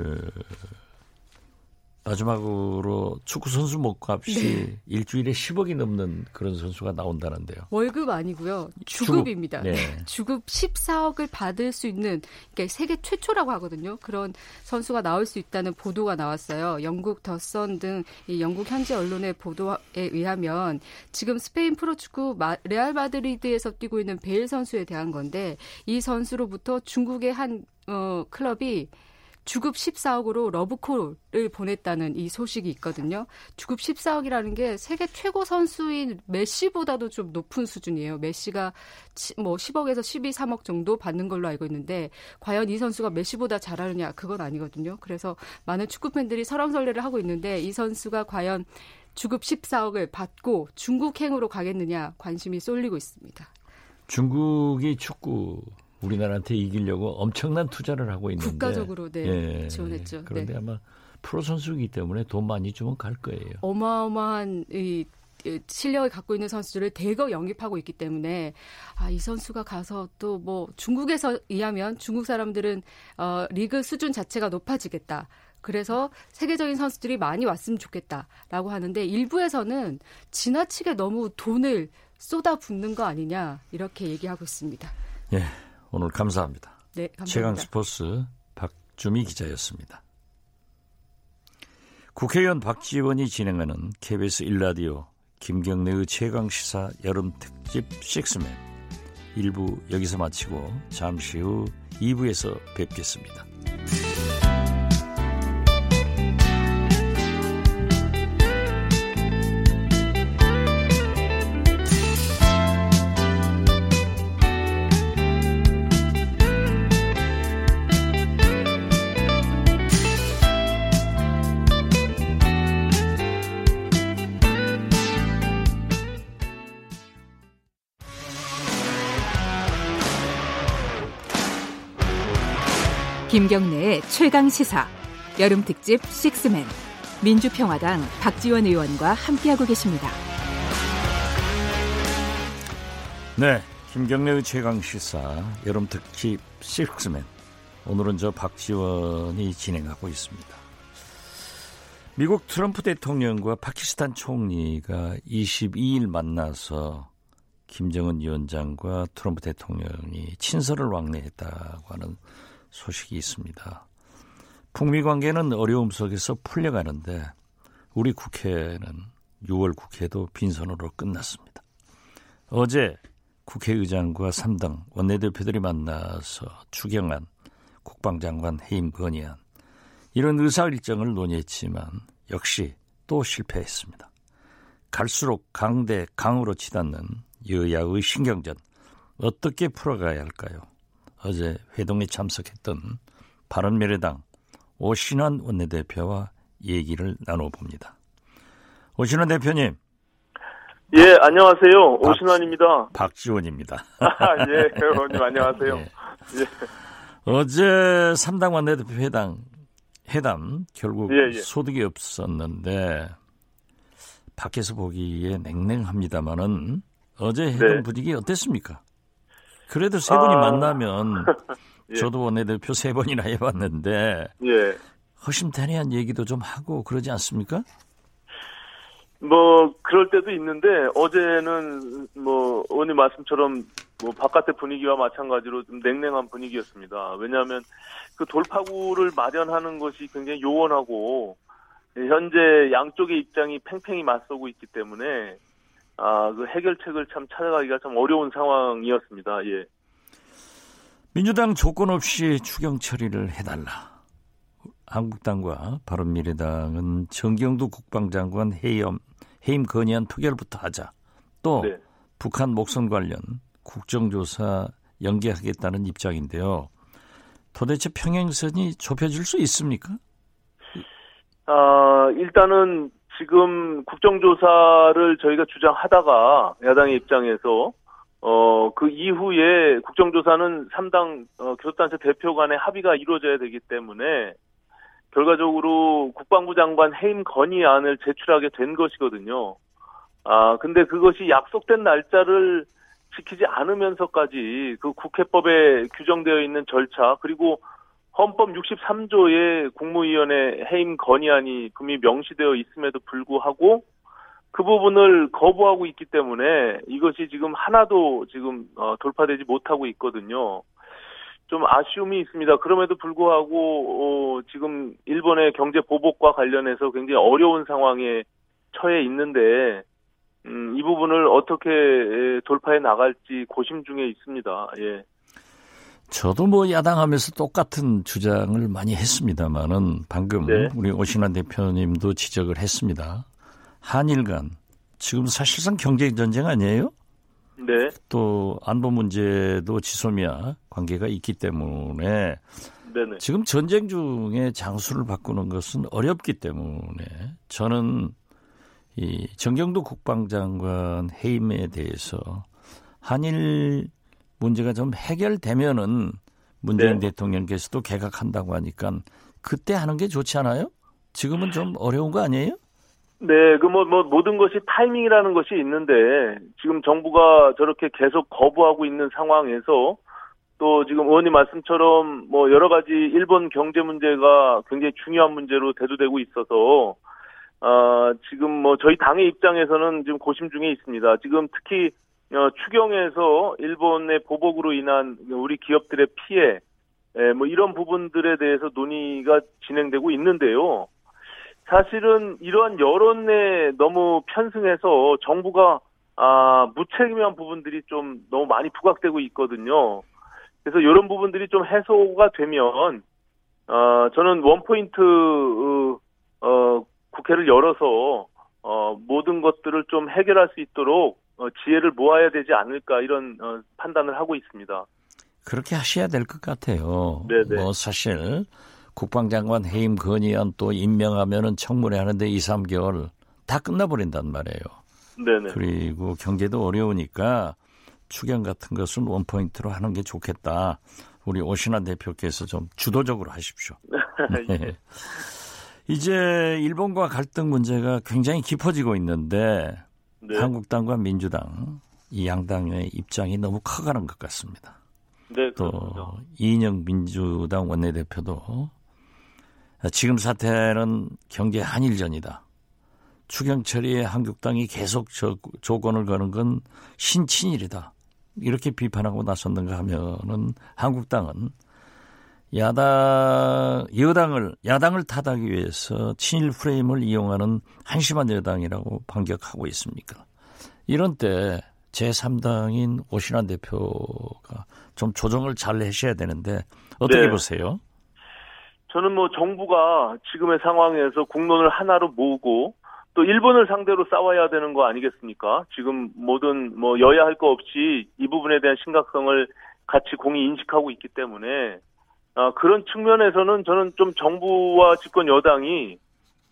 마지막으로 축구 선수 목값이 네. 일주일에 10억이 넘는 그런 선수가 나온다는데요. 월급 아니고요. 주급입니다. 주급, 네. 주급 14억을 받을 수 있는 그러니까 세계 최초라고 하거든요. 그런 선수가 나올 수 있다는 보도가 나왔어요. 영국 더선 등 영국 현지 언론의 보도에 의하면 지금 스페인 프로축구 레알 마드리드에서 뛰고 있는 베일 선수에 대한 건데 이 선수로부터 중국의 한 어, 클럽이 주급 14억으로 러브콜을 보냈다는 이 소식이 있거든요. 주급 14억이라는 게 세계 최고 선수인 메시보다도 좀 높은 수준이에요. 메시가 뭐 10억에서 12, 3억 정도 받는 걸로 알고 있는데 과연 이 선수가 메시보다 잘하느냐 그건 아니거든요. 그래서 많은 축구 팬들이 설왕설래를 하고 있는데 이 선수가 과연 주급 14억을 받고 중국행으로 가겠느냐 관심이 쏠리고 있습니다. 중국이 축구 우리나라한테 이기려고 엄청난 투자를 하고 있는데 국가적으로 네, 예, 지원했죠. 그런데 네. 아마 프로 선수이기 때문에 돈 많이 주면 갈 거예요. 어마어마한 이 실력을 갖고 있는 선수들을 대거 영입하고 있기 때문에 아, 이 선수가 가서 또 뭐 중국에서 의하면 중국 사람들은 어, 리그 수준 자체가 높아지겠다. 그래서 세계적인 선수들이 많이 왔으면 좋겠다라고 하는데 일부에서는 지나치게 너무 돈을 쏟아붓는 거 아니냐 이렇게 얘기하고 있습니다. 예. 오늘 감사합니다. 네, 감사합니다. 최강 스포츠 박주미 기자였습니다. 국회의원 박지원이 진행하는 KBS 일라디오 김경래의 최강 시사 여름 특집 6맨 1부 여기서 마치고 잠시 후 2부에서 뵙겠습니다. 김경래의 최강 시사 여름 특집 식스맨 민주평화당 박지원 의원과 함께하고 계십니다. 네, 김경래의 최강 시사 여름 특집 식스맨 오늘은 저 박지원이 진행하고 있습니다. 미국 트럼프 대통령과 파키스탄 총리가 22일 만나서 김정은 위원장과 트럼프 대통령이 친서를 왕래했다고 하는 소식이 있습니다. 북미 관계는 어려움 속에서 풀려가는데 우리 국회는 6월 국회도 빈손으로 끝났습니다. 어제 국회의장과 3당 원내대표들이 만나서 추경안, 국방장관 해임 건의안 이런 의사 일정을 논의했지만 역시 또 실패했습니다. 갈수록 강대 강으로 치닫는 여야의 신경전 어떻게 풀어가야 할까요? 어제 회동에 참석했던 바른미래당 오신환 원내대표와 얘기를 나눠봅니다. 오신환 대표님. 예, 안녕하세요. 박, 오신환입니다. 박지원입니다. 아, 예, 의원님 안녕하세요. 예. 예. 어제 3당 원내대표 회당 회담 결국 예, 예. 소득이 없었는데 밖에서 보기에 냉랭합니다만은 어제 회담 네. 분위기 어땠습니까? 그래도 세 분이 아... 만나면 예. 저도 원내대표 세 번이나 해봤는데 예. 허심탄회한 얘기도 좀 하고 그러지 않습니까? 뭐 그럴 때도 있는데 어제는 뭐 의원님 말씀처럼 뭐 바깥의 분위기와 마찬가지로 좀 냉랭한 분위기였습니다. 왜냐하면 그 돌파구를 마련하는 것이 굉장히 요원하고 현재 양쪽의 입장이 팽팽히 맞서고 있기 때문에 아, 그 해결책을 참 찾아가기가 참 어려운 상황이었습니다. 예. 민주당 조건 없이 추경 처리를 해달라. 한국당과 바른미래당은 정경두 국방장관 해임, 해임 건의안 투결부터 하자. 또 네. 북한 목선 관련 국정조사 연기하겠다는 입장인데요. 도대체 평행선이 좁혀질 수 있습니까? 아, 일단은 지금 국정조사를 저희가 주장하다가 야당의 입장에서 어, 그 이후에 국정조사는 3당 어, 교섭단체 대표 간의 합의가 이루어져야 되기 때문에 결과적으로 국방부 장관 해임 건의안을 제출하게 된 것이거든요. 아, 근데 그것이 약속된 날짜를 지키지 않으면서까지 그 국회법에 규정되어 있는 절차 그리고 헌법 63조의 국무위원회 해임 건의안이 금이 명시되어 있음에도 불구하고 그 부분을 거부하고 있기 때문에 이것이 지금 하나도 지금 어, 돌파되지 못하고 있거든요. 좀 아쉬움이 있습니다. 그럼에도 불구하고 어, 지금 일본의 경제 보복과 관련해서 굉장히 어려운 상황에 처해 있는데 음, 이 부분을 어떻게 돌파해 나갈지 고심 중에 있습니다. 예. 저도 뭐 야당하면서 똑같은 주장을 많이 했습니다만은 방금 네. 우리 오신환 대표님도 지적을 했습니다. 한일 간 지금 사실상 경제 전쟁 아니에요? 네. 또 안보 문제도 지소미아 관계가 있기 때문에 네네. 지금 전쟁 중에 장수를 바꾸는 것은 어렵기 때문에 저는 이 정경도 국방장관 해임에 대해서 한일 문제가 좀 해결되면은 문재인 네. 대통령께서도 개각한다고 하니까 그때 하는 게 좋지 않아요? 지금은 좀 어려운 거 아니에요? 네, 그 뭐, 뭐, 모든 것이 타이밍이라는 것이 있는데, 지금 정부가 저렇게 계속 거부하고 있는 상황에서, 또 지금 의원님 말씀처럼 뭐 여러 가지 일본 경제 문제가 굉장히 중요한 문제로 대두되고 있어서, 어, 지금 뭐 저희 당의 입장에서는 지금 고심 중에 있습니다. 지금 특히 어, 추경에서 일본의 보복으로 인한 우리 기업들의 피해, 에, 뭐 이런 부분들에 대해서 논의가 진행되고 있는데요. 사실은 이러한 여론에 너무 편승해서 정부가 아, 무책임한 부분들이 좀 너무 많이 부각되고 있거든요. 그래서 이런 부분들이 좀 해소가 되면 어, 저는 원포인트 어, 어, 국회를 열어서 어, 모든 것들을 좀 해결할 수 있도록 어, 지혜를 모아야 되지 않을까 이런 어, 판단을 하고 있습니다. 그렇게 하셔야 될 것 같아요. 네네. 뭐 사실 국방장관 해임 건의안 또 임명하면은 청문회 하는데 2, 3개월 다 끝나버린단 말이에요. 네네. 그리고 경제도 어려우니까 추경 같은 것은 원포인트로 하는 게 좋겠다. 우리 오신환 대표께서 좀 주도적으로 하십시오. 네. 이제 일본과 갈등 문제가 굉장히 깊어지고 있는데 네. 한국당과 민주당 이 양당의 입장이 너무 커가는 것 같습니다. 네, 또 그렇죠. 이인영 민주당 원내대표도 지금 사태는 경제 한일전이다. 추경처리에 한국당이 계속 저, 조건을 거는 건 신친일이다. 이렇게 비판하고 나섰는가 하면은 한국당은 야당 여당을 야당을 타다기 위해서 친일 프레임을 이용하는 한심한 여당이라고 반격하고 있습니까? 이런 때 제3당인 오신환 대표가 좀 조정을 잘 하셔야 되는데 어떻게 네. 보세요? 저는 뭐 정부가 지금의 상황에서 국론을 하나로 모으고 또 일본을 상대로 싸워야 되는 거 아니겠습니까? 지금 모든 뭐 여야 할 거 없이 이 부분에 대한 심각성을 같이 공히 인식하고 있기 때문에 아, 그런 측면에서는 저는 좀 정부와 집권 여당이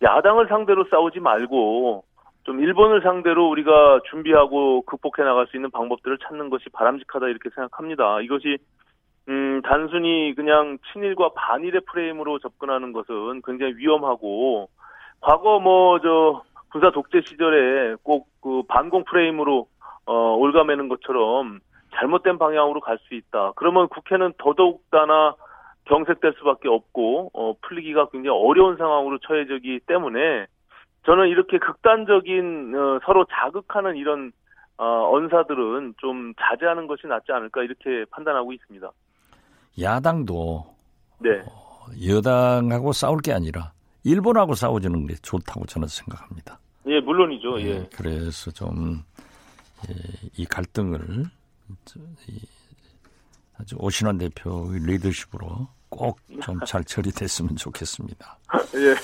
야당을 상대로 싸우지 말고 좀 일본을 상대로 우리가 준비하고 극복해 나갈 수 있는 방법들을 찾는 것이 바람직하다 이렇게 생각합니다. 이것이 음, 단순히 그냥 친일과 반일의 프레임으로 접근하는 것은 굉장히 위험하고 과거 뭐 저 군사 독재 시절에 꼭 그 반공 프레임으로 어, 올가매는 것처럼 잘못된 방향으로 갈 수 있다. 그러면 국회는 더더욱 다나 경색될 수밖에 없고 어, 풀리기가 굉장히 어려운 상황으로 처해지기 때문에 저는 이렇게 극단적인 어, 서로 자극하는 이런 어, 언사들은 좀 자제하는 것이 낫지 않을까 이렇게 판단하고 있습니다. 야당도 네. 어, 여당하고 싸울 게 아니라 일본하고 싸워주는 게 좋다고 저는 생각합니다. 예, 물론이죠. 예. 예 그래서 좀이 예, 갈등을 아주 오신환 대표의 리더십으로 꼭 좀 잘 처리됐으면 좋겠습니다. 예.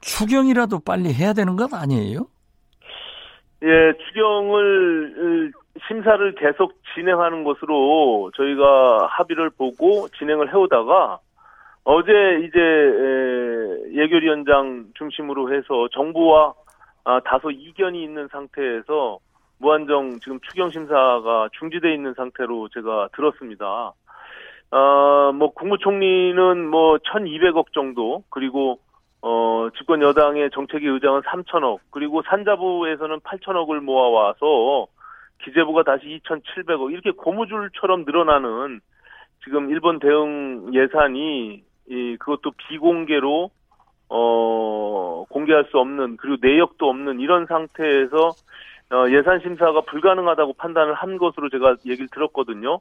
추경이라도 빨리 해야 되는 건 아니에요? 예, 추경을 심사를 계속 진행하는 것으로 저희가 합의를 보고 진행을 해오다가 어제 이제 예결위원장 중심으로 해서 정부와 아, 다소 이견이 있는 상태에서 무한정 지금 추경 심사가 중지돼 있는 상태로 제가 들었습니다. 어, 뭐 국무총리는 뭐 1,200억 정도 그리고 어, 집권 여당의 정책위 의장은 3천억 그리고 산자부에서는 8천억을 모아와서 기재부가 다시 2,700억 이렇게 고무줄처럼 늘어나는 지금 일본 대응 예산이 이 그것도 비공개로 어 공개할 수 없는 그리고 내역도 없는 이런 상태에서 어, 예산 심사가 불가능하다고 판단을 한 것으로 제가 얘기를 들었거든요.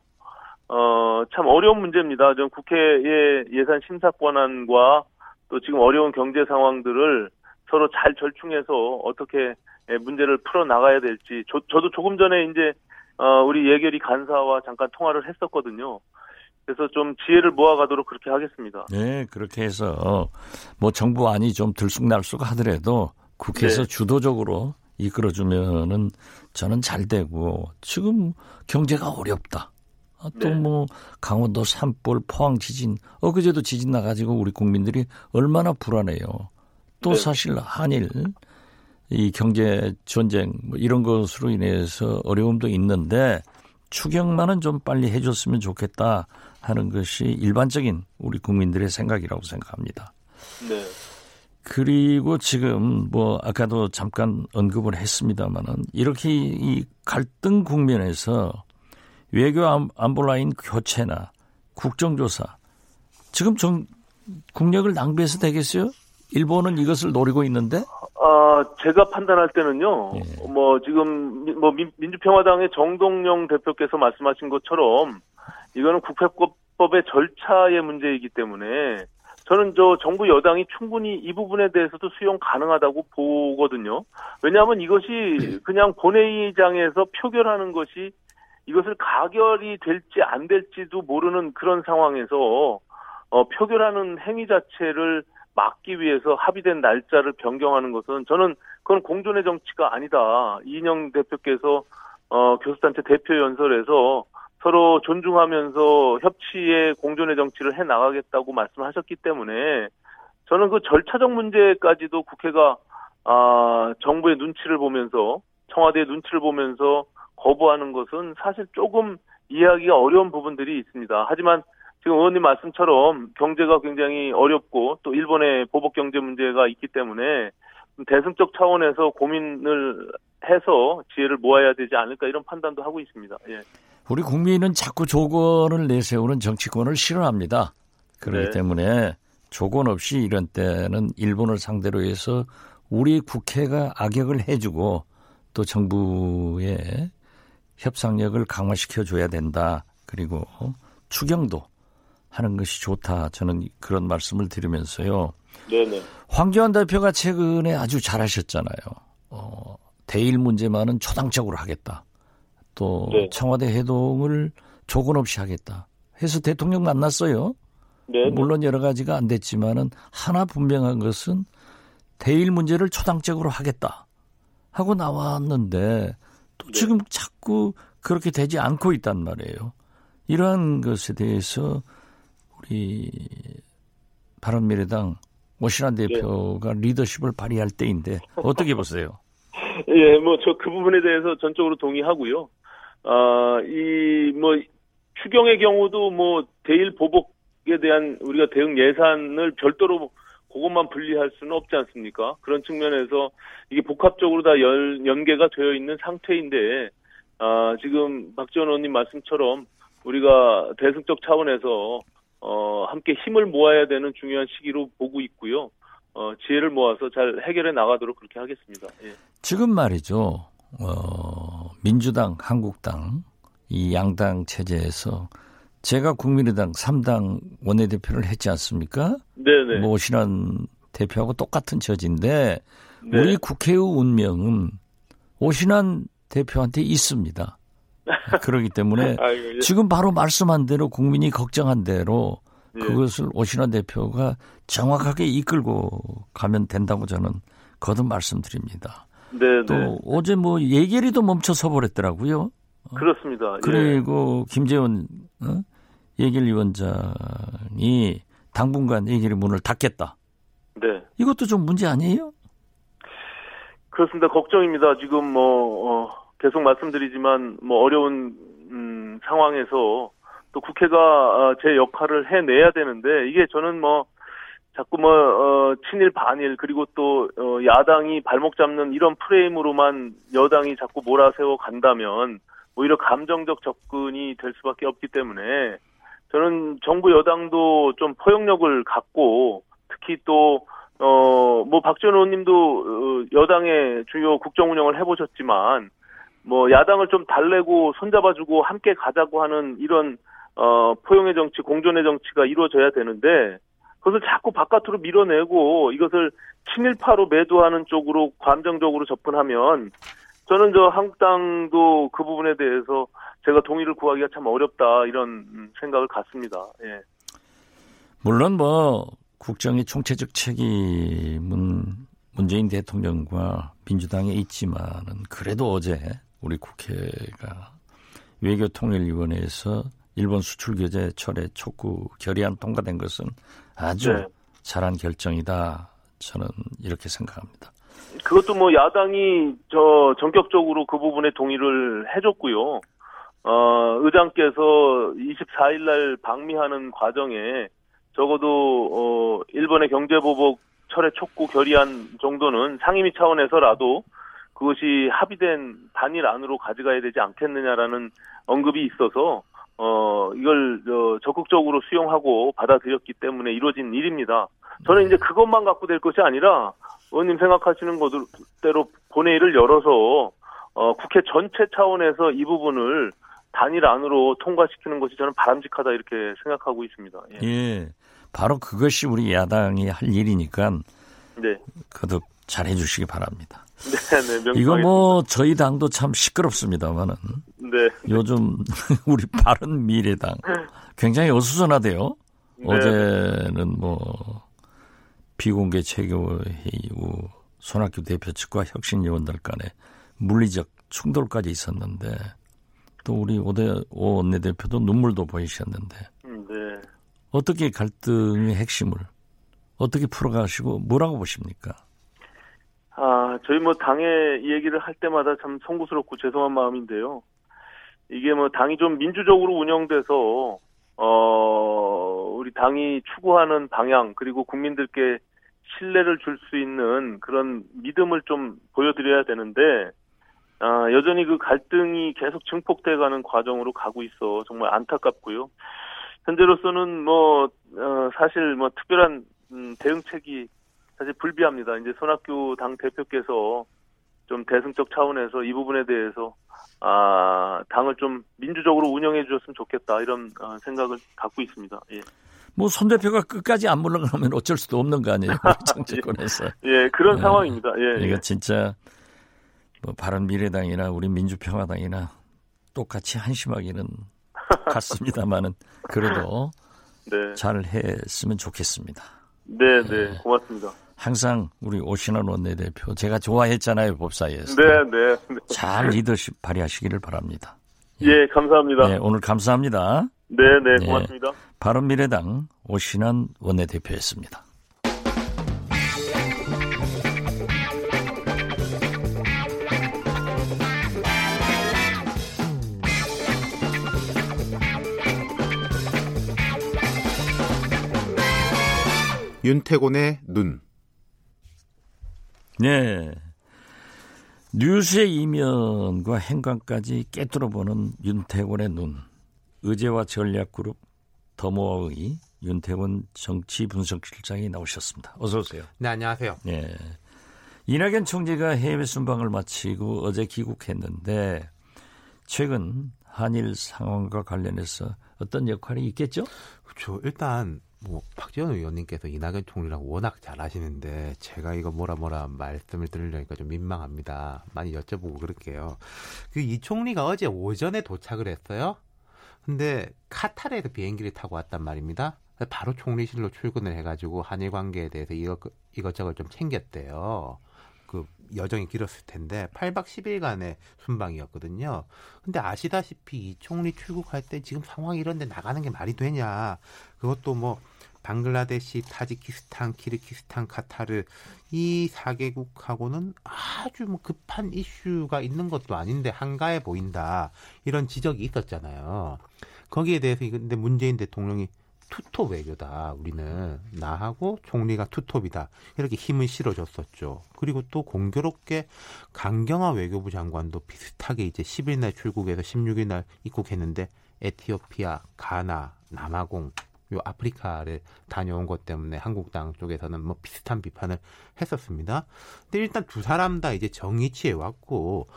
어, 참 어려운 문제입니다. 전 국회의 예산 심사 권한과 또 지금 어려운 경제 상황들을 서로 잘 절충해서 어떻게 문제를 풀어 나가야 될지 저, 저도 조금 전에 이제 어, 우리 예결위 간사와 잠깐 통화를 했었거든요. 그래서 좀 지혜를 모아가도록 그렇게 하겠습니다. 네, 그렇게 해서 뭐 정부 안이 좀 들쑥날쑥 하더라도 국회에서 네. 주도적으로 이끌어주면은 저는 잘 되고 지금 경제가 어렵다. 아, 또뭐 네. 뭐 강원도 산불, 포항 지진, 엊그제도 지진 나가지고 우리 국민들이 얼마나 불안해요. 또 네. 사실 한일 이 경제 전쟁 뭐 이런 것으로 인해서 어려움도 있는데 추경만은 좀 빨리 해줬으면 좋겠다 하는 것이 일반적인 우리 국민들의 생각이라고 생각합니다. 네. 그리고 지금 뭐 아까도 잠깐 언급을 했습니다만은 이렇게 이 갈등 국면에서 외교 안보라인 교체나 국정조사 지금 정 국력을 낭비해서 되겠어요? 일본은 이것을 노리고 있는데? 아, 제가 판단할 때는요. 예. 뭐 지금 뭐 민 주평화당의 정동영 대표께서 말씀하신 것처럼 이거는 국회법의 절차의 문제이기 때문에 저는 저 정부 여당이 충분히 이 부분에 대해서도 수용 가능하다고 보거든요. 왜냐하면 이것이 그냥 본회의장에서 표결하는 것이 이것을 가결이 될지 안 될지도 모르는 그런 상황에서 어, 표결하는 행위 자체를 막기 위해서 합의된 날짜를 변경하는 것은 저는 그건 공존의 정치가 아니다. 이인영 대표께서 어, 교수단체 대표 연설에서 서로 존중하면서 협치의 공존의 정치를 해 나가겠다고 말씀하셨기 때문에 저는 그 절차적 문제까지도 국회가 아, 정부의 눈치를 보면서 청와대의 눈치를 보면서 거부하는 것은 사실 조금 이해하기가 어려운 부분들이 있습니다. 하지만 지금 의원님 말씀처럼 경제가 굉장히 어렵고 또 일본의 보복 경제 문제가 있기 때문에 대승적 차원에서 고민을 해서 지혜를 모아야 되지 않을까 이런 판단도 하고 있습니다. 예. 우리 국민은 자꾸 조건을 내세우는 정치권을 싫어합니다. 그렇기 네. 때문에 조건 없이 이런 때는 일본을 상대로 해서 우리 국회가 악역을 해주고 또 정부의 협상력을 강화시켜 줘야 된다. 그리고 추경도 하는 것이 좋다. 저는 그런 말씀을 드리면서요. 네네. 황교안 대표가 최근에 아주 잘하셨잖아요. 어, 대일 문제만은 초당적으로 하겠다. 또 네. 청와대 해동을 조건 없이 하겠다. 해서 대통령 만났어요. 네. 물론 여러 가지가 안 됐지만은 하나 분명한 것은 대일 문제를 초당적으로 하겠다 하고 나왔는데 또 네. 지금 자꾸 그렇게 되지 않고 있단 말이에요. 이러한 것에 대해서 우리 바른미래당 오신환 네. 대표가 네. 리더십을 발휘할 때인데 어떻게 보세요? 예, 뭐 저 그 부분에 대해서 전적으로 동의하고요. 아, 이 뭐 추경의 경우도 뭐 대일 보복에 대한 우리가 대응 예산을 별도로 그것만 분리할 수는 없지 않습니까? 그런 측면에서 이게 복합적으로 다 연, 연계가 되어 있는 상태인데 아, 지금 박지원 의원님 말씀처럼 우리가 대승적 차원에서 어, 함께 힘을 모아야 되는 중요한 시기로 보고 있고요. 어, 지혜를 모아서 잘 해결해 나가도록 그렇게 하겠습니다. 예. 지금 말이죠. 어, 민주당, 한국당 이 양당 체제에서 제가 국민의당 3당 원내대표를 했지 않습니까? 네네. 뭐 오신환 대표하고 똑같은 처지인데 네. 우리 국회의 운명은 오신환 대표한테 있습니다. 그렇기 때문에 아이고, 예. 지금 바로 말씀한 대로 국민이 걱정한 대로 예. 그것을 오신환 대표가 정확하게 이끌고 가면 된다고 저는 거듭 말씀드립니다. 네, 또 네. 어제 뭐 예결위도 멈춰서 버렸더라고요. 그렇습니다. 예. 그리고 예. 김재원 어? 예결위원장이 당분간 예결위 문을 닫겠다. 네. 이것도 좀 문제 아니에요? 그렇습니다. 걱정입니다. 지금 뭐 어, 계속 말씀드리지만 뭐 어려운 음, 상황에서 또 국회가 어, 제 역할을 해내야 되는데 이게 저는 뭐 자꾸 뭐 어, 친일 반일 그리고 또 어, 야당이 발목 잡는 이런 프레임으로만 여당이 자꾸 몰아세워 간다면 오히려 감정적 접근이 될 수밖에 없기 때문에 저는 정부 여당도 좀 포용력을 갖고 특히 또 어, 뭐, 박지원 의원님도 어, 여당의 주요 국정 운영을 해보셨지만, 뭐, 야당을 좀 달래고 손잡아주고 함께 가자고 하는 이런, 어, 포용의 정치, 공존의 정치가 이루어져야 되는데, 그것을 자꾸 바깥으로 밀어내고 이것을 친일파로 매도하는 쪽으로 감정적으로 접근하면 저는 저 한국당도 그 부분에 대해서 제가 동의를 구하기가 참 어렵다 이런 생각을 갖습니다. 예. 물론 뭐 국정의 총체적 책임은 문재인 대통령과 민주당에 있지만은 그래도 어제 우리 국회가 외교통일위원회에서 일본 수출 규제 철회 촉구 결의안 통과된 것은 아주 네. 잘한 결정이다. 저는 이렇게 생각합니다. 그것도 뭐 야당이 저 전격적으로 그 부분에 동의를 해줬고요. 어, 의장께서 24일 날 방미하는 과정에 적어도 어, 일본의 경제보복 철회 촉구 결의안 정도는 상임위 차원에서라도 그것이 합의된 단일 안으로 가져가야 되지 않겠느냐라는 언급이 있어서 어 이걸 어, 적극적으로 수용하고 받아들였기 때문에 이루어진 일입니다. 저는 이제 그것만 갖고 될 것이 아니라 의원님 생각하시는 것대로 본회의를 열어서 어, 국회 전체 차원에서 이 부분을 단일 안으로 통과시키는 것이 저는 바람직하다 이렇게 생각하고 있습니다. 예. 예. 바로 그것이 우리 야당이 할 일이니까 네. 거듭 잘해 주시기 바랍니다. 네, 네, 이거 뭐 저희 당도 참 시끄럽습니다만은 네. 요즘 우리 바른 미래당 굉장히 어수선하대요. 네. 어제는 뭐 비공개 후 손학규 대표 측과 혁신위원들 간에 물리적 충돌까지 있었는데 또 우리 오대 오 원내대표도 눈물도 보이셨는데 음, 네. 어떻게 갈등의 핵심을 어떻게 풀어가시고 뭐라고 보십니까? 아 저희 뭐 당의 얘기를 할 때마다 참 송구스럽고 죄송한 마음인데요. 이게 뭐 당이 좀 민주적으로 운영돼서 어 우리 당이 추구하는 방향 그리고 국민들께 신뢰를 줄 수 있는 그런 믿음을 좀 보여드려야 되는데 아, 여전히 그 갈등이 계속 증폭돼가는 과정으로 가고 있어 정말 안타깝고요. 현재로서는 뭐 어, 사실 뭐 특별한 음, 대응책이 사실 불비합니다. 이제 손학규 당 대표께서 좀 대승적 차원에서 이 부분에 대해서 아 당을 좀 민주적으로 운영해 주셨으면 좋겠다 이런 어, 생각을 갖고 있습니다. 예. 뭐손 대표가 끝까지 안 물러가면 어쩔 수도 없는 거 아니에요 정치권에서. 예, 예 그런 예. 상황입니다. 예, 이거 진짜 뭐 바른 미래당이나 우리 민주평화당이나 똑같이 한심하기는 같습니다만은 그래도 네. 잘 했으면 좋겠습니다. 네, 네, 고맙습니다. 항상 우리 오신환 원내대표 제가 좋아했잖아요 법사위에서. 네, 네, 네. 잘 리더십 발휘하시기를 바랍니다. 예, 예 감사합니다. 네, 오늘 감사합니다. 네, 네, 고맙습니다. 네, 바른미래당 오신환 원내대표였습니다. 윤태곤의 눈. 네. 뉴스의 이면과 행간까지 깨뚫어보는 윤태곤의 눈. 의제와 전략그룹 더모아의 윤태곤 정치 분석실장이 나오셨습니다. 어서 오세요. 네, 안녕하세요. 네. 이낙연 총재가 해외 순방을 마치고 어제 귀국했는데 최근 한일 상황과 관련해서 어떤 역할이 있겠죠? 그렇죠. 일단 뭐 박지원 의원님께서 이낙연 총리랑 워낙 잘하시는데 제가 이거 뭐라 뭐라 말씀을 드리려니까 좀 민망합니다. 많이 여쭤보고 그럴게요. 그 이 총리가 어제 오전에 도착을 했어요. 근데 카타르에서 비행기를 타고 왔단 말입니다. 바로 총리실로 출근을 해가지고 한일 관계에 대해서 이것 이것저것 좀 챙겼대요. 그 여정이 길었을 텐데 8박 10일간의 순방이었거든요. 근데 아시다시피 이 총리 출국할 때 지금 상황이 이런데 나가는 게 말이 되냐. 그것도 뭐 방글라데시, 타지키스탄, 키르키스탄, 카타르 이 4개국하고는 아주 뭐 급한 이슈가 있는 것도 아닌데 한가해 보인다. 이런 지적이 있었잖아요. 거기에 대해서 근데 문재인 대통령이 투톱 외교다. 우리는 나하고 총리가 투톱이다. 이렇게 힘을 실어줬었죠. 그리고 또 공교롭게 강경화 외교부 장관도 비슷하게 이제 10일 날 출국해서 16일 날 입국했는데 에티오피아, 가나, 남아공 요 아프리카를 다녀온 것 때문에 한국당 쪽에서는 뭐 비슷한 비판을 했었습니다. 근데 일단 두 사람 다 이제 정의치에 왔고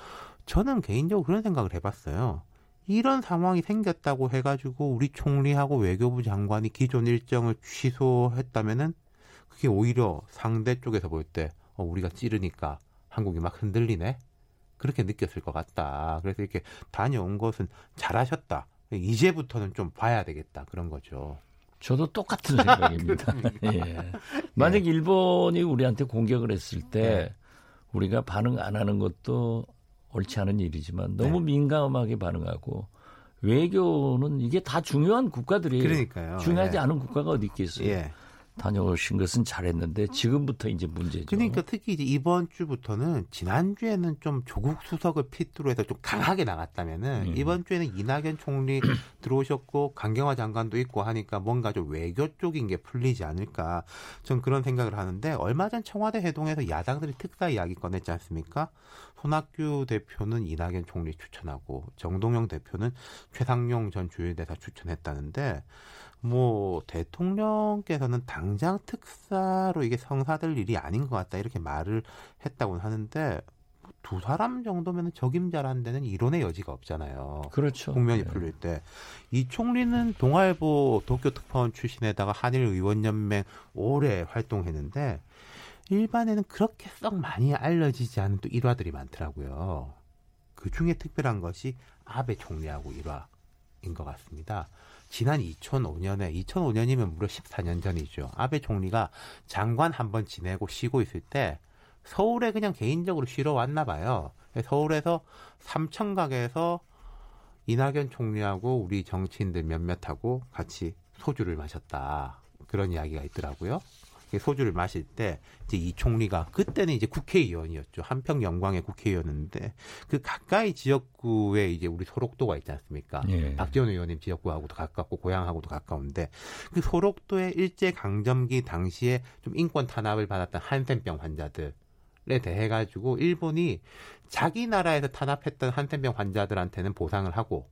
저는 개인적으로 그런 생각을 해봤어요. 이런 상황이 생겼다고 해가지고 우리 총리하고 외교부 장관이 기존 일정을 취소했다면은 그게 오히려 상대 쪽에서 볼 때 어, 우리가 찌르니까 한국이 막 흔들리네 그렇게 느꼈을 것 같다. 그래서 이렇게 다녀온 것은 잘하셨다. 이제부터는 좀 봐야 되겠다 그런 거죠. 저도 똑같은 생각입니다. 예. 만약 예. 일본이 우리한테 공격을 했을 때 네. 우리가 반응 안 하는 것도 옳지 않은 일이지만 너무 네. 민감하게 반응하고 외교는 이게 다 중요한 국가들이에요. 그러니까요. 중요하지 예. 않은 국가가 어디 있겠어요. 예. 다녀오신 것은 잘했는데 지금부터 이제 문제죠. 그러니까 특히 이제 이번 주부터는 지난주에는 좀 조국 수석을 필두로 해서 좀 강하게 나갔다면은 음. 이번 주에는 이낙연 총리 들어오셨고 강경화 장관도 있고 하니까 뭔가 좀 외교 쪽인 게 풀리지 않을까 전 그런 생각을 하는데 얼마 전 청와대 회동에서 야당들이 특사 이야기 꺼냈지 않습니까? 손학규 대표는 이낙연 총리 추천하고 정동영 대표는 최상용 전 주일대사 추천했다는데 뭐 대통령께서는 당장 특사로 이게 성사될 일이 아닌 것 같다 이렇게 말을 했다고 하는데 두 사람 정도면 적임자라는 데는 이론의 여지가 없잖아요. 그렇죠. 국면이 네. 풀릴 때. 이 총리는 동아일보 도쿄특파원 출신에다가 한일의원연맹 오래 활동했는데 일반에는 그렇게 썩 많이 알려지지 않은 또 일화들이 많더라고요. 그 중에 특별한 것이 아베 총리하고 일화인 것 같습니다. 지난 2005년에 2005년이면 무려 14년 전이죠. 아베 총리가 장관 한 번 지내고 쉬고 있을 때 서울에 그냥 개인적으로 쉬러 왔나 봐요. 서울에서 삼청각에서 이낙연 총리하고 우리 정치인들 몇몇하고 같이 소주를 마셨다. 그런 이야기가 있더라고요. 소주를 마실 때 이제 이 총리가 그때는 이제 국회의원이었죠. 한평 영광의 국회의원인데 그 가까이 지역구에 이제 우리 소록도가 있지 않습니까? 예. 박지원 의원님 지역구하고도 가깝고 고향하고도 가까운데 그 소록도의 일제 강점기 당시에 좀 인권 탄압을 받았던 한센병 환자들 에 대해 가지고 일본이 자기 나라에서 탄압했던 한센병 환자들한테는 보상을 하고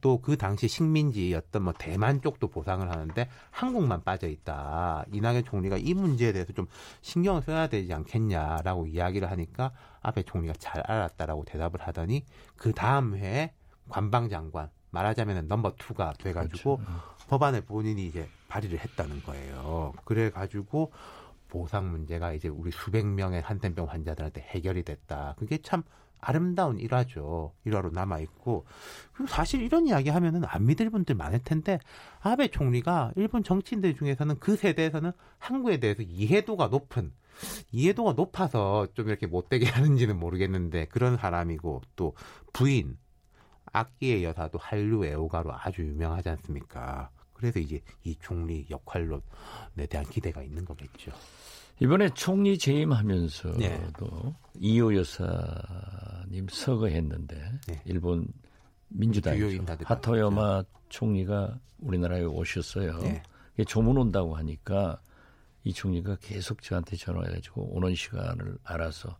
또 그 당시 식민지였던 뭐 대만 쪽도 보상을 하는데 한국만 빠져 있다. 이낙연 총리가 이 문제에 대해서 좀 신경을 써야 되지 않겠냐라고 이야기를 하니까 아베 총리가 잘 알았다라고 대답을 하더니 그 다음 해에 관방장관 말하자면 넘버 투가 돼가지고 그렇죠. 법안을 본인이 이제 발의를 했다는 거예요. 그래가지고 보상 문제가 이제 우리 수백 명의 한센병 환자들한테 해결이 됐다. 그게 참 아름다운 일화죠. 일화로 남아 있고. 그리고 사실 이런 이야기 하면은 안 믿을 분들 많을 텐데, 아베 총리가 일본 정치인들 중에서는 그 세대에서는 한국에 대해서 이해도가 높은, 이해도가 높아서 좀 이렇게 못되게 하는지는 모르겠는데, 그런 사람이고, 또 부인, 악기의 여사도 한류 애호가로 아주 유명하지 않습니까? 그래서 이제 이 총리 역할론에 대한 기대가 있는 거겠죠. 이번에 총리 재임하면서도 네. 이호 여사님 서거했는데 네. 일본 민주당 하토야마 네. 총리가 우리나라에 오셨어요. 네. 조문 온다고 하니까 이 총리가 계속 저한테 전화해가지고 오는 시간을 알아서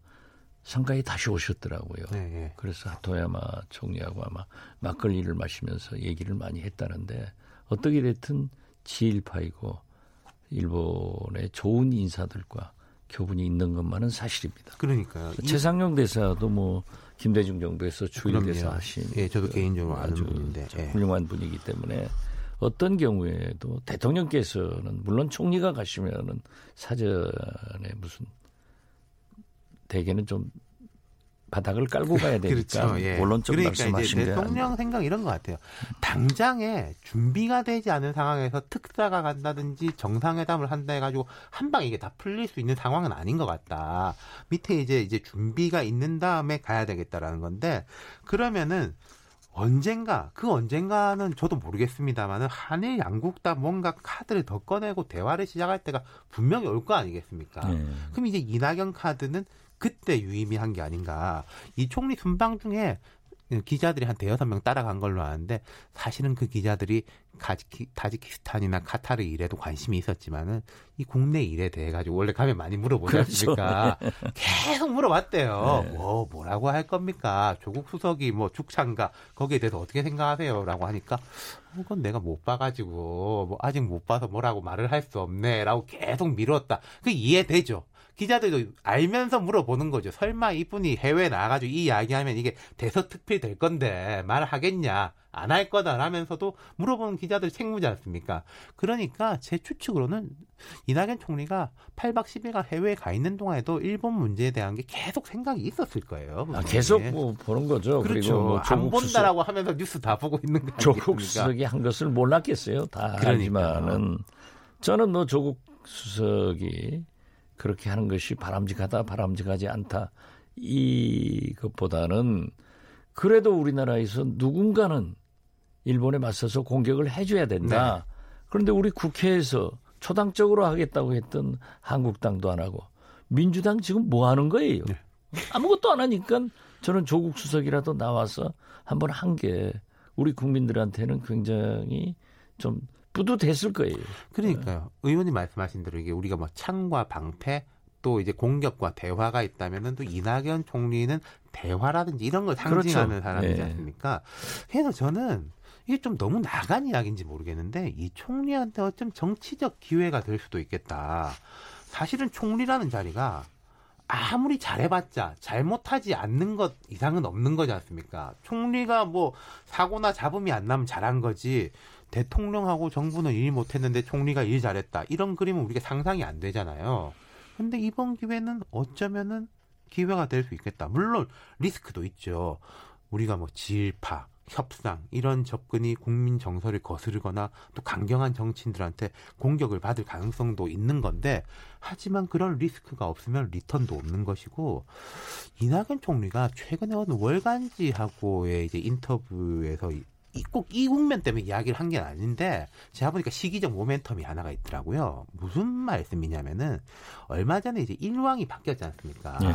상가에 다시 오셨더라고요. 네, 네. 그래서 하토야마 총리하고 아마 막걸리를 마시면서 얘기를 많이 했다는데 어떻게 됐든 지일파이고 일본의 좋은 인사들과 교분이 있는 것만은 사실입니다. 그러니까요. 최상용 대사도 뭐 김대중 정부에서 주일 대사 하신 예, 저도 그 개인적으로 아는 분인데 예. 훌륭한 분이기 때문에 어떤 경우에도 대통령께서는 물론 총리가 가시면은 사전에 무슨 대개는 좀 바닥을 깔고 가야 되니까 그렇죠. 예. 본론적 그러니까 말씀하신 이제 대통령 생각 이런 것 같아요. 당장에 준비가 되지 않은 상황에서 특사가 간다든지 정상회담을 한다 해가지고 한 방 이게 다 풀릴 수 있는 상황은 아닌 것 같다. 밑에 이제 이제 준비가 있는 다음에 가야 되겠다라는 건데 그러면은 언젠가 그 언젠가는 저도 모르겠습니다만은 한일 양국 다 뭔가 카드를 더 꺼내고 대화를 시작할 때가 분명히 올 거 아니겠습니까? 네. 그럼 이제 이낙연 카드는 그때 유의미한 게 아닌가. 이 총리 순방 중에 기자들이 한 대여섯 명 따라간 걸로 아는데 사실은 그 기자들이 가지키, 타지키스탄이나 카타르 일에도 관심이 있었지만은 이 국내 일에 대해 가지고 원래 가면 많이 물어보지 그렇죠. 않습니까? 네. 계속 물어봤대요. 네. 뭐 뭐라고 할 겁니까? 조국 수석이 뭐 죽창가 거기에 대해서 어떻게 생각하세요?라고 하니까 그건 내가 못 봐가지고 뭐 아직 못 봐서 뭐라고 말을 할 수 없네라고 계속 미뤘다. 그 이해되죠. 기자들도 알면서 물어보는 거죠. 설마 이분이 해외에 나가가지고 이 이야기하면 이게 대서특필 될 건데 말하겠냐? 안 할 거다라면서도 물어보는 기자들 책무지 않습니까? 그러니까 제 추측으로는 이낙연 총리가 8박 10일간 해외에 가 있는 동안에도 일본 문제에 대한 게 계속 생각이 있었을 거예요. 아, 계속 뭐 보는 거죠. 그렇죠. 그리고 뭐안 본다라고 하면서 뉴스 다 보고 있는 거 조국 수석이 한 것을 몰랐겠어요. 다 그러니까요. 알지만은 저는 뭐 조국 수석이 그렇게 하는 것이 바람직하다, 바람직하지 않다. 이것보다는 그래도 우리나라에서 누군가는 일본에 맞서서 공격을 해줘야 된다. 네. 그런데 우리 국회에서 초당적으로 하겠다고 했던 한국당도 안 하고 민주당 지금 뭐 하는 거예요? 네. 아무것도 안 하니까 저는 조국 수석이라도 나와서 한번 한 게 우리 국민들한테는 굉장히 좀 뿌듯했을 거예요. 그러니까요. 의원님 말씀하신 대로 이게 우리가 뭐 창과 방패 또 이제 공격과 대화가 있다면은 또 이낙연 총리는 대화라든지 이런 걸 상징하는 그렇죠. 사람이지 네. 않습니까? 그래서 저는 이게 좀 너무 나간 이야기인지 모르겠는데 이 총리한테 어쩜 정치적 기회가 될 수도 있겠다. 사실은 총리라는 자리가 아무리 잘해봤자 잘못하지 않는 것 이상은 없는 거지 않습니까? 총리가 뭐 사고나 잡음이 안 나면 잘한 거지 대통령하고 정부는 일 못했는데 총리가 일 잘했다. 이런 그림은 우리가 상상이 안 되잖아요. 근데 이번 기회는 어쩌면은 기회가 될 수 있겠다. 물론 리스크도 있죠. 우리가 뭐 지일파, 협상 이런 접근이 국민 정서를 거스르거나 또 강경한 정치인들한테 공격을 받을 가능성도 있는 건데 하지만 그런 리스크가 없으면 리턴도 없는 것이고 이낙연 총리가 최근에 어느 월간지하고의 이제 인터뷰에서 꼭 이 국면 때문에 이야기를 한 게 아닌데 제가 보니까 시기적 모멘텀이 하나가 있더라고요. 무슨 말씀이냐면은 얼마 전에 이제 일왕이 바뀌었지 않습니까? 네.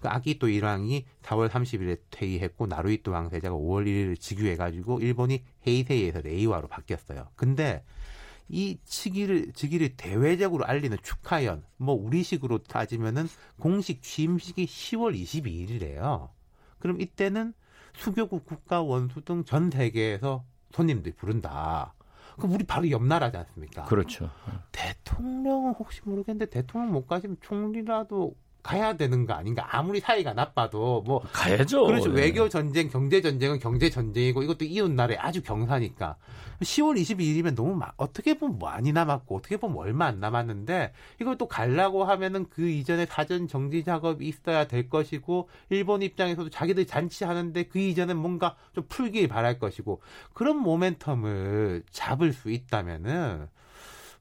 그 아기또 일왕이 4월 30일에 퇴위했고 나루이또 왕세자가 5월 1일 즉위해가지고 일본이 헤이세이에서 레이와로 바뀌었어요. 근데 이 즉위를 즉위를 대외적으로 알리는 축하연 뭐 우리식으로 따지면은 공식 취임식이 10월 22일이래요. 그럼 이때는 수교국 국가 원수 등 전 세계에서 손님들이 부른다. 그럼 우리 바로 옆 나라지 않습니까? 그렇죠. 대통령은 혹시 모르겠는데 대통령 못 가시면 총리라도 가야 되는 거 아닌가? 아무리 사이가 나빠도 뭐 가야죠. 그렇죠. 네. 외교 전쟁, 경제 전쟁은 경제 전쟁이고 이것도 이웃 나라에 아주 경사니까 10월 22일이면 너무 막 어떻게 보면 많이 남았고 어떻게 보면 얼마 안 남았는데 이걸 또 갈라고 하면은 그 이전에 사전 정지 작업이 있어야 될 것이고 일본 입장에서도 자기들 잔치하는데 그 이전엔 뭔가 좀 풀길 바랄 것이고 그런 모멘텀을 잡을 수 있다면은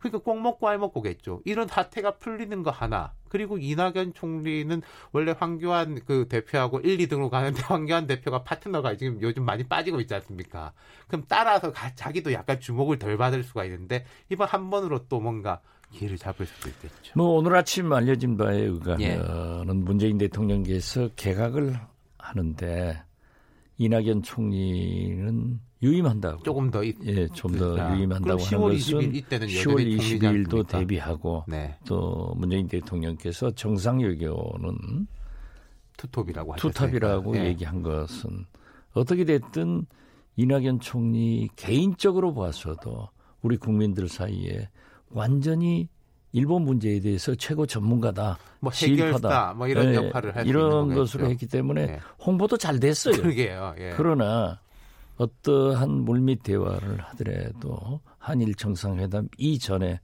그러니까 꼭 먹고 알 먹고겠죠. 이런 사태가 풀리는 거 하나. 그리고 이낙연 총리는 원래 황교안 그 대표하고 1, 2등으로 가는데 황교안 대표가 파트너가 지금 요즘 많이 빠지고 있지 않습니까? 그럼 따라서 가, 자기도 약간 주목을 덜 받을 수가 있는데 이번 한 번으로 또 뭔가 기회를 잡을 수도 있겠죠. 뭐 오늘 아침 알려진 바에 의하면 예. 문재인 대통령께서 개각을 하는데 이낙연 총리는 유임한다고. 조금 더 예, 좀 더 유임한다고 하는 10월 20일 이때는 10월 22일도 데뷔하고 네. 또 문재인 대통령께서 정상 외교는 투톱이라고 투탑이라고 네. 얘기한 것은 어떻게 됐든 이낙연 총리 개인적으로 봐서도 우리 국민들 사이에 완전히 일본 문제에 대해서 최고 전문가다, 뭐 해결사, 뭐 이런 네, 역할을 할 이런 것으로 했기 때문에 네. 홍보도 잘 됐어요. 그러게요. 예. 그러나 어떠한 물밑 대화를 하더라도 한일 정상회담 이전에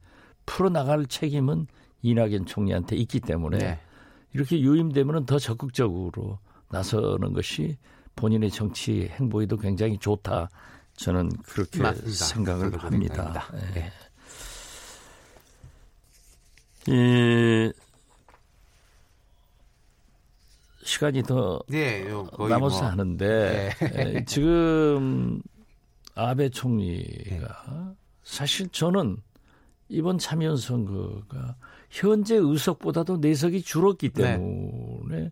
풀어나갈 책임은 이낙연 총리한테 있기 때문에 네. 이렇게 유임되면 더 적극적으로 나서는 것이 본인의 정치 행보에도 굉장히 좋다. 저는 그렇게 맞습니다. 생각을 합니다. 네. 예. 시간이 더 네, 남아서 뭐. 하는데 네. 지금 아베 총리가 네. 사실 저는 이번 참여연 선거가 현재 의석보다도 내석이 줄었기 네. 때문에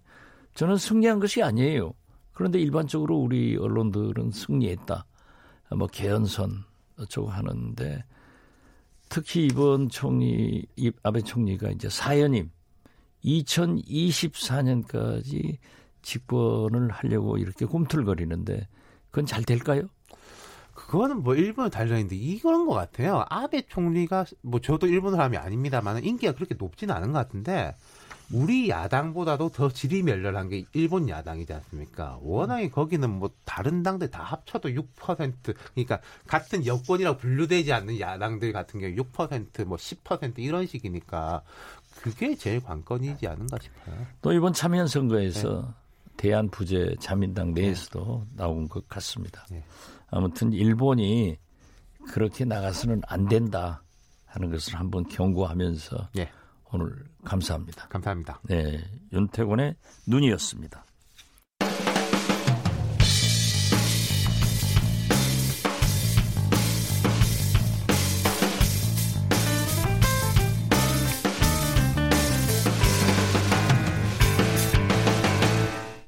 저는 승리한 것이 아니에요. 그런데 일반적으로 우리 언론들은 승리했다. 뭐 개헌선 어쩌고 하는데 특히 이번 총리 아베 총리가 이제 사연임 2024년까지 집권을 하려고 이렇게 꿈틀거리는데 그건 잘 될까요? 그거는 뭐 일본을 달려있는데 이거는 것 같아요. 아베 총리가 뭐 저도 일본 사람이 아닙니다만 인기가 그렇게 높지는 않은 것 같은데 우리 야당보다도 더 질이 멸렬한 게 일본 야당이지 않습니까? 워낙에 거기는 뭐 다른 당들 다 합쳐도 6% 그러니까 같은 여권이라고 분류되지 않는 야당들 같은 경우 6%뭐 10% 이런 식이니까 그게 제일 관건이지 않은가 싶어요. 또 이번 참여 선거에서 네. 대한 부재 자민당 내에서도 네. 나온 것 같습니다. 네. 아무튼 일본이 그렇게 나가서는 안 된다 하는 것을 한번 경고하면서 네. 오늘 감사합니다. 감사합니다. 네, 윤태곤의 눈이었습니다.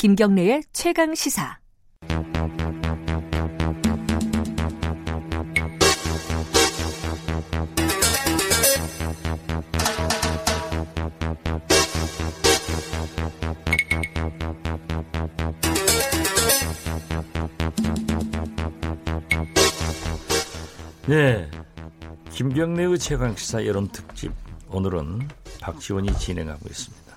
김경래의 최강 시사. 네. 김경래의 최강 시사 여름 특집. 오늘은 박지원이 진행하고 있습니다.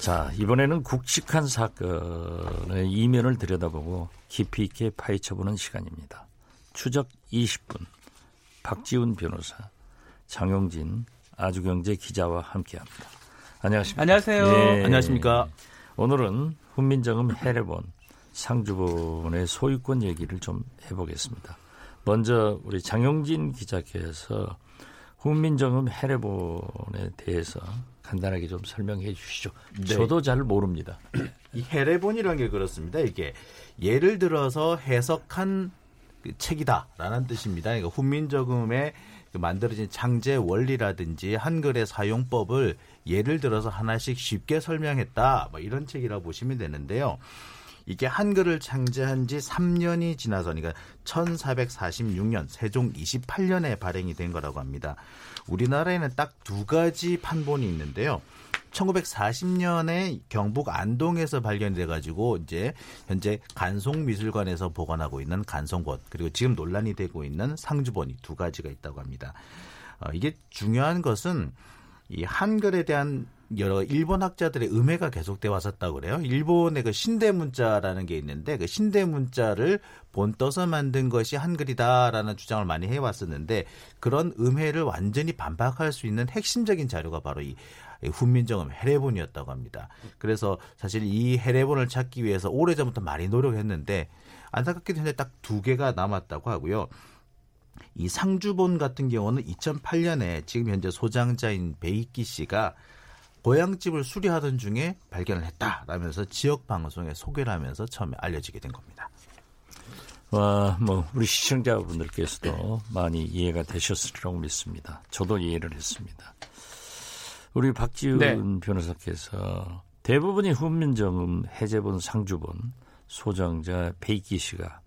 자, 이번에는 굵직한 사건의 이면을 들여다보고 깊이 있게 파헤쳐보는 시간입니다. 추적 20분. 박지훈 변호사, 장용진 아주경제 기자와 함께합니다. 안녕하십니까? 안녕하세요. 네. 안녕하십니까? 오늘은 훈민정음 해례본 상주본의 소유권 얘기를 좀 해보겠습니다. 먼저 우리 장용진 기자께서 훈민정음 해례본에 대해서 간단하게 좀 설명해 주시죠. 네. 저도 잘 모릅니다. 이 해례본이라는 게 그렇습니다. 이게 예를 들어서 해석한 그 책이다라는 뜻입니다. 그러니까 훈민저금에 그 만들어진 창제 원리라든지 한글의 사용법을 예를 들어서 하나씩 쉽게 설명했다. 뭐 이런 책이라고 보시면 되는데요. 이게 한글을 창제한 지 3년이 지나서 그러니까 1446년 세종 28년에 발행이 된 거라고 합니다. 우리나라에는 딱 두 가지 판본이 있는데요. 1940년에 경북 안동에서 발견돼 가지고 이제 현재 간송미술관에서 보관하고 있는 간송본 그리고 지금 논란이 되고 있는 상주본이 두 가지가 있다고 합니다. 어, 이게 중요한 것은 이 한글에 대한 여러 일본 학자들의 음해가 계속돼 왔었다고 그래요. 일본의 그 신대 문자라는 게 있는데 그 신대 문자를 본떠서 만든 것이 한글이다라는 주장을 많이 해왔었는데 그런 음해를 완전히 반박할 수 있는 핵심적인 자료가 바로 이 훈민정음 해례본이었다고 합니다. 그래서 사실 이 해례본을 찾기 위해서 오래전부터 많이 노력했는데 안타깝게도 현재 딱 두 개가 남았다고 하고요. 이 상주본 같은 경우는 2008년에 지금 현재 소장자인 베이키 씨가 고향집을 수리하던 중에 발견을 했다라면서 지역 방송에 소개를 하면서 처음에 알려지게 된 겁니다. 와, 뭐 우리 시청자분들께서도 많이 이해가 되셨으리라고 믿습니다. 저도 이해를 했습니다. 우리 박지훈 네. 변호사께서 대부분이 훈민정음 해제본 상주본 소장자 베이키 씨가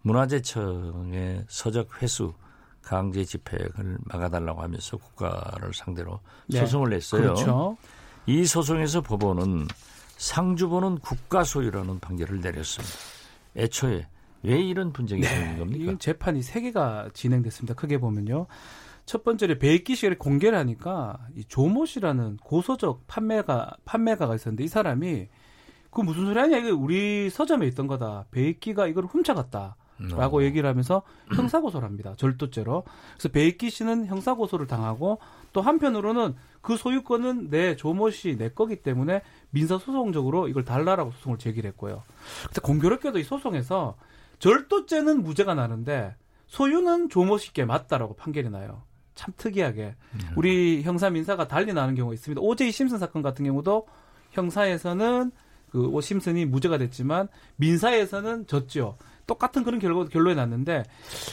문화재청의 서적 회수 강제 집행을 막아달라고 하면서 국가를 상대로 네. 소송을 냈어요. 그렇죠. 이 소송에서 법원은 상주본은 국가 소유라는 판결을 내렸습니다. 애초에 왜 이런 분쟁이 네, 생긴 겁니까? 이 재판이 세 개가 진행됐습니다. 크게 보면요. 첫 번째로 배익기 씨를 공개를 하니까 이 조모 씨라는 고서적 판매가 판매가가 있었는데 이 사람이 그 무슨 소리 하냐 이거 우리 서점에 있던 거다. 배익기가 이걸 훔쳐갔다. 라고 어. 얘기를 하면서 형사고소를 합니다. 절도죄로. 그래서 배익기 씨는 형사고소를 당하고 또 한편으로는 그 소유권은 내 조모 씨 내 거기 때문에 민사 소송적으로 이걸 달라라고 소송을 제기를 했고요. 근데 공교롭게도 이 소송에서 절도죄는 무죄가 나는데 소유는 조모 씨께 맞다라고 판결이 나요. 참 특이하게 음. 우리 형사 민사가 달리 나는 경우가 있습니다. 오제이 심슨 사건 같은 경우도 형사에서는 그 오 심슨이 무죄가 됐지만 민사에서는 졌죠. 똑같은 그런 결과 결론이 났는데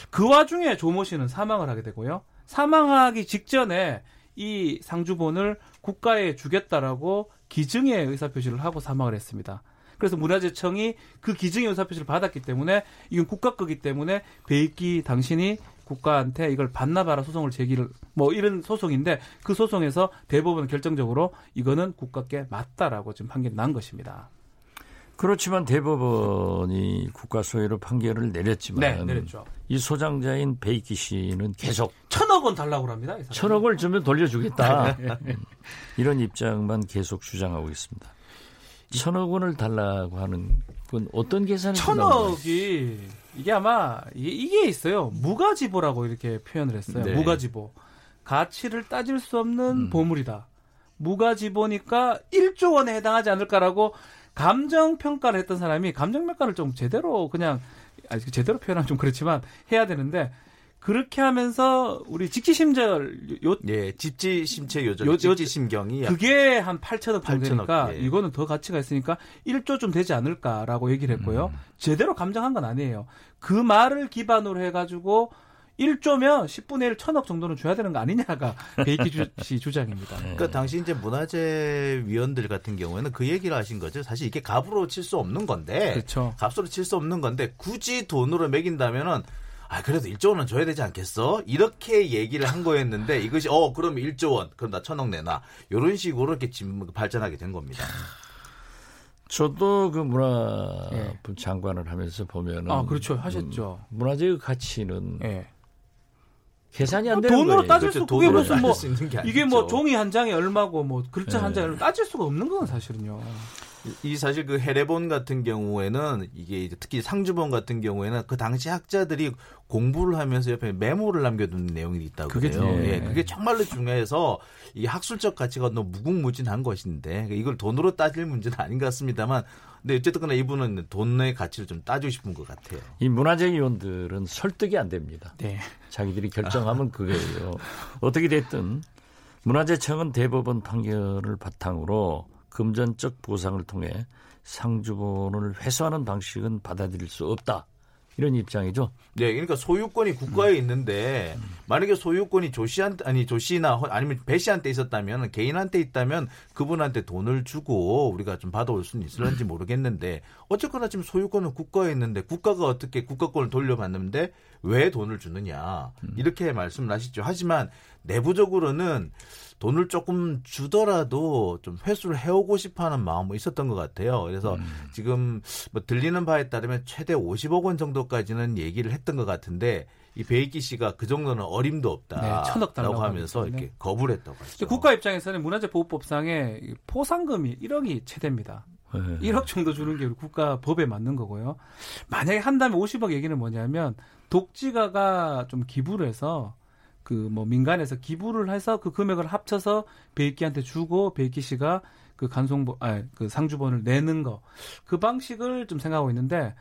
그 와중에 조모 씨는 사망을 하게 되고요. 사망하기 직전에 이 상주본을 국가에 주겠다라고 기증의 의사표시를 하고 사망을 했습니다. 그래서 문화재청이 그 기증의 의사표시를 받았기 때문에 이건 국가 거기 때문에 베이키 당신이 국가한테 이걸 반납하라 소송을 제기를 뭐 이런 소송인데 그 소송에서 대법원 결정적으로 이거는 국가께 맞다라고 지금 판결이 난 것입니다. 그렇지만 대법원이 국가 소유로 판결을 내렸지만 네, 내렸죠. 이 소장자인 베이키 씨는 계속 천억 원 달라고 합니다. 천억을 주면 돌려주겠다. 네. 음, 이런 입장만 계속 주장하고 있습니다. 천억 원을 달라고 하는 건 어떤 계산이 천억이 이게 아마 이게 있어요. 무가지보라고 이렇게 표현을 했어요. 네. 무가지보. 가치를 따질 수 없는 음. 보물이다. 무가지보니까 1조 원에 해당하지 않을까라고 감정 평가를 했던 사람이 감정 평가를 좀 제대로 그냥 아니 제대로 표현하면 좀 그렇지만 해야 되는데 그렇게 하면서 우리 직지심절 요 예, 집지심체 요절 요, 직지심경이 그게 한 8천억 정도 되니까 예. 이거는 더 가치가 있으니까 1조 좀 되지 않을까라고 얘기를 했고요. 음. 제대로 감정한 건 아니에요. 그 말을 기반으로 해 가지고 1조면 10분의 1 천억 정도는 줘야 되는 거 아니냐가 베이키 씨 주장입니다. 네. 그러니까 당시 이제 문화재 위원들 같은 경우에는 그 얘기를 하신 거죠. 사실 이게 값으로 칠 수 없는 건데, 그렇죠. 값으로 칠 수 없는 건데 굳이 돈으로 매긴다면은 아 그래도 1조 원은 줘야 되지 않겠어? 이렇게 얘기를 한 거였는데 이것이 어 그럼 1조 원 그럼 나 천억 내놔 이런 식으로 이렇게 발전하게 된 겁니다. 저도 그 문화부 예. 장관을 하면서 보면은 아 그렇죠 하셨죠. 음, 문화재의 가치는 예. 계산이 안 되는 돈으로 거예요. 따질 수 그게 무슨 뭐 이게 뭐 종이 한 장에 얼마고 뭐 글자 네. 한 장에 따질 수가 없는 건 사실은요. 이 사실 그 해례본 같은 경우에는 이게 특히 상주본 같은 경우에는 그 당시 학자들이 공부를 하면서 옆에 메모를 남겨둔 내용이 있다고 그게 그래요. 예, 그게 정말로 중요해서 이 학술적 가치가 너무 무궁무진한 것인데 이걸 돈으로 따질 문제는 아닌 것 같습니다만 근데 어쨌든 이분은 돈의 가치를 좀 따지고 싶은 것 같아요. 이 문화재 위원들은 설득이 안 됩니다. 네. 자기들이 결정하면 그게요. 어떻게 됐든 문화재청은 대법원 판결을 바탕으로 금전적 보상을 통해 상주본을 회수하는 방식은 받아들일 수 없다. 이런 입장이죠. 네, 그러니까 소유권이 국가에 음. 있는데 만약에 소유권이 조 씨한테 아니 조 씨나 아니면 배 씨한테 있었다면 개인한테 있다면 그분한테 돈을 주고 우리가 좀 받아올 수는 있을런지 모르겠는데 어쨌거나 지금 소유권은 국가에 있는데 국가가 어떻게 국가권을 돌려받는데 왜 돈을 주느냐 음. 이렇게 말씀을 하시죠. 하지만 내부적으로는 돈을 조금 주더라도 좀 회수를 해오고 싶어하는 마음이 있었던 것 같아요. 그래서 음. 지금 뭐 들리는 바에 따르면 최대 50억 원 정도까지는 얘기를 했던 것 같은데 이 베이키 씨가 그 정도는 어림도 없다. 네, 천억 달라고 하면서 이렇게 거부를 했다고 하죠. 국가 입장에서는 문화재보호법상에 포상금이 1억이 최대입니다. 네. 1억 정도 주는 게 국가 법에 맞는 거고요. 만약에 한다면 50억 얘기는 뭐냐면 독지가가 좀 기부를 해서 그 뭐 민간에서 기부를 해서 그 금액을 합쳐서 배익기한테 주고 배익기 씨가 그 간송본 아 그 상주본을 내는 거 그 방식을 좀 생각하고 있는데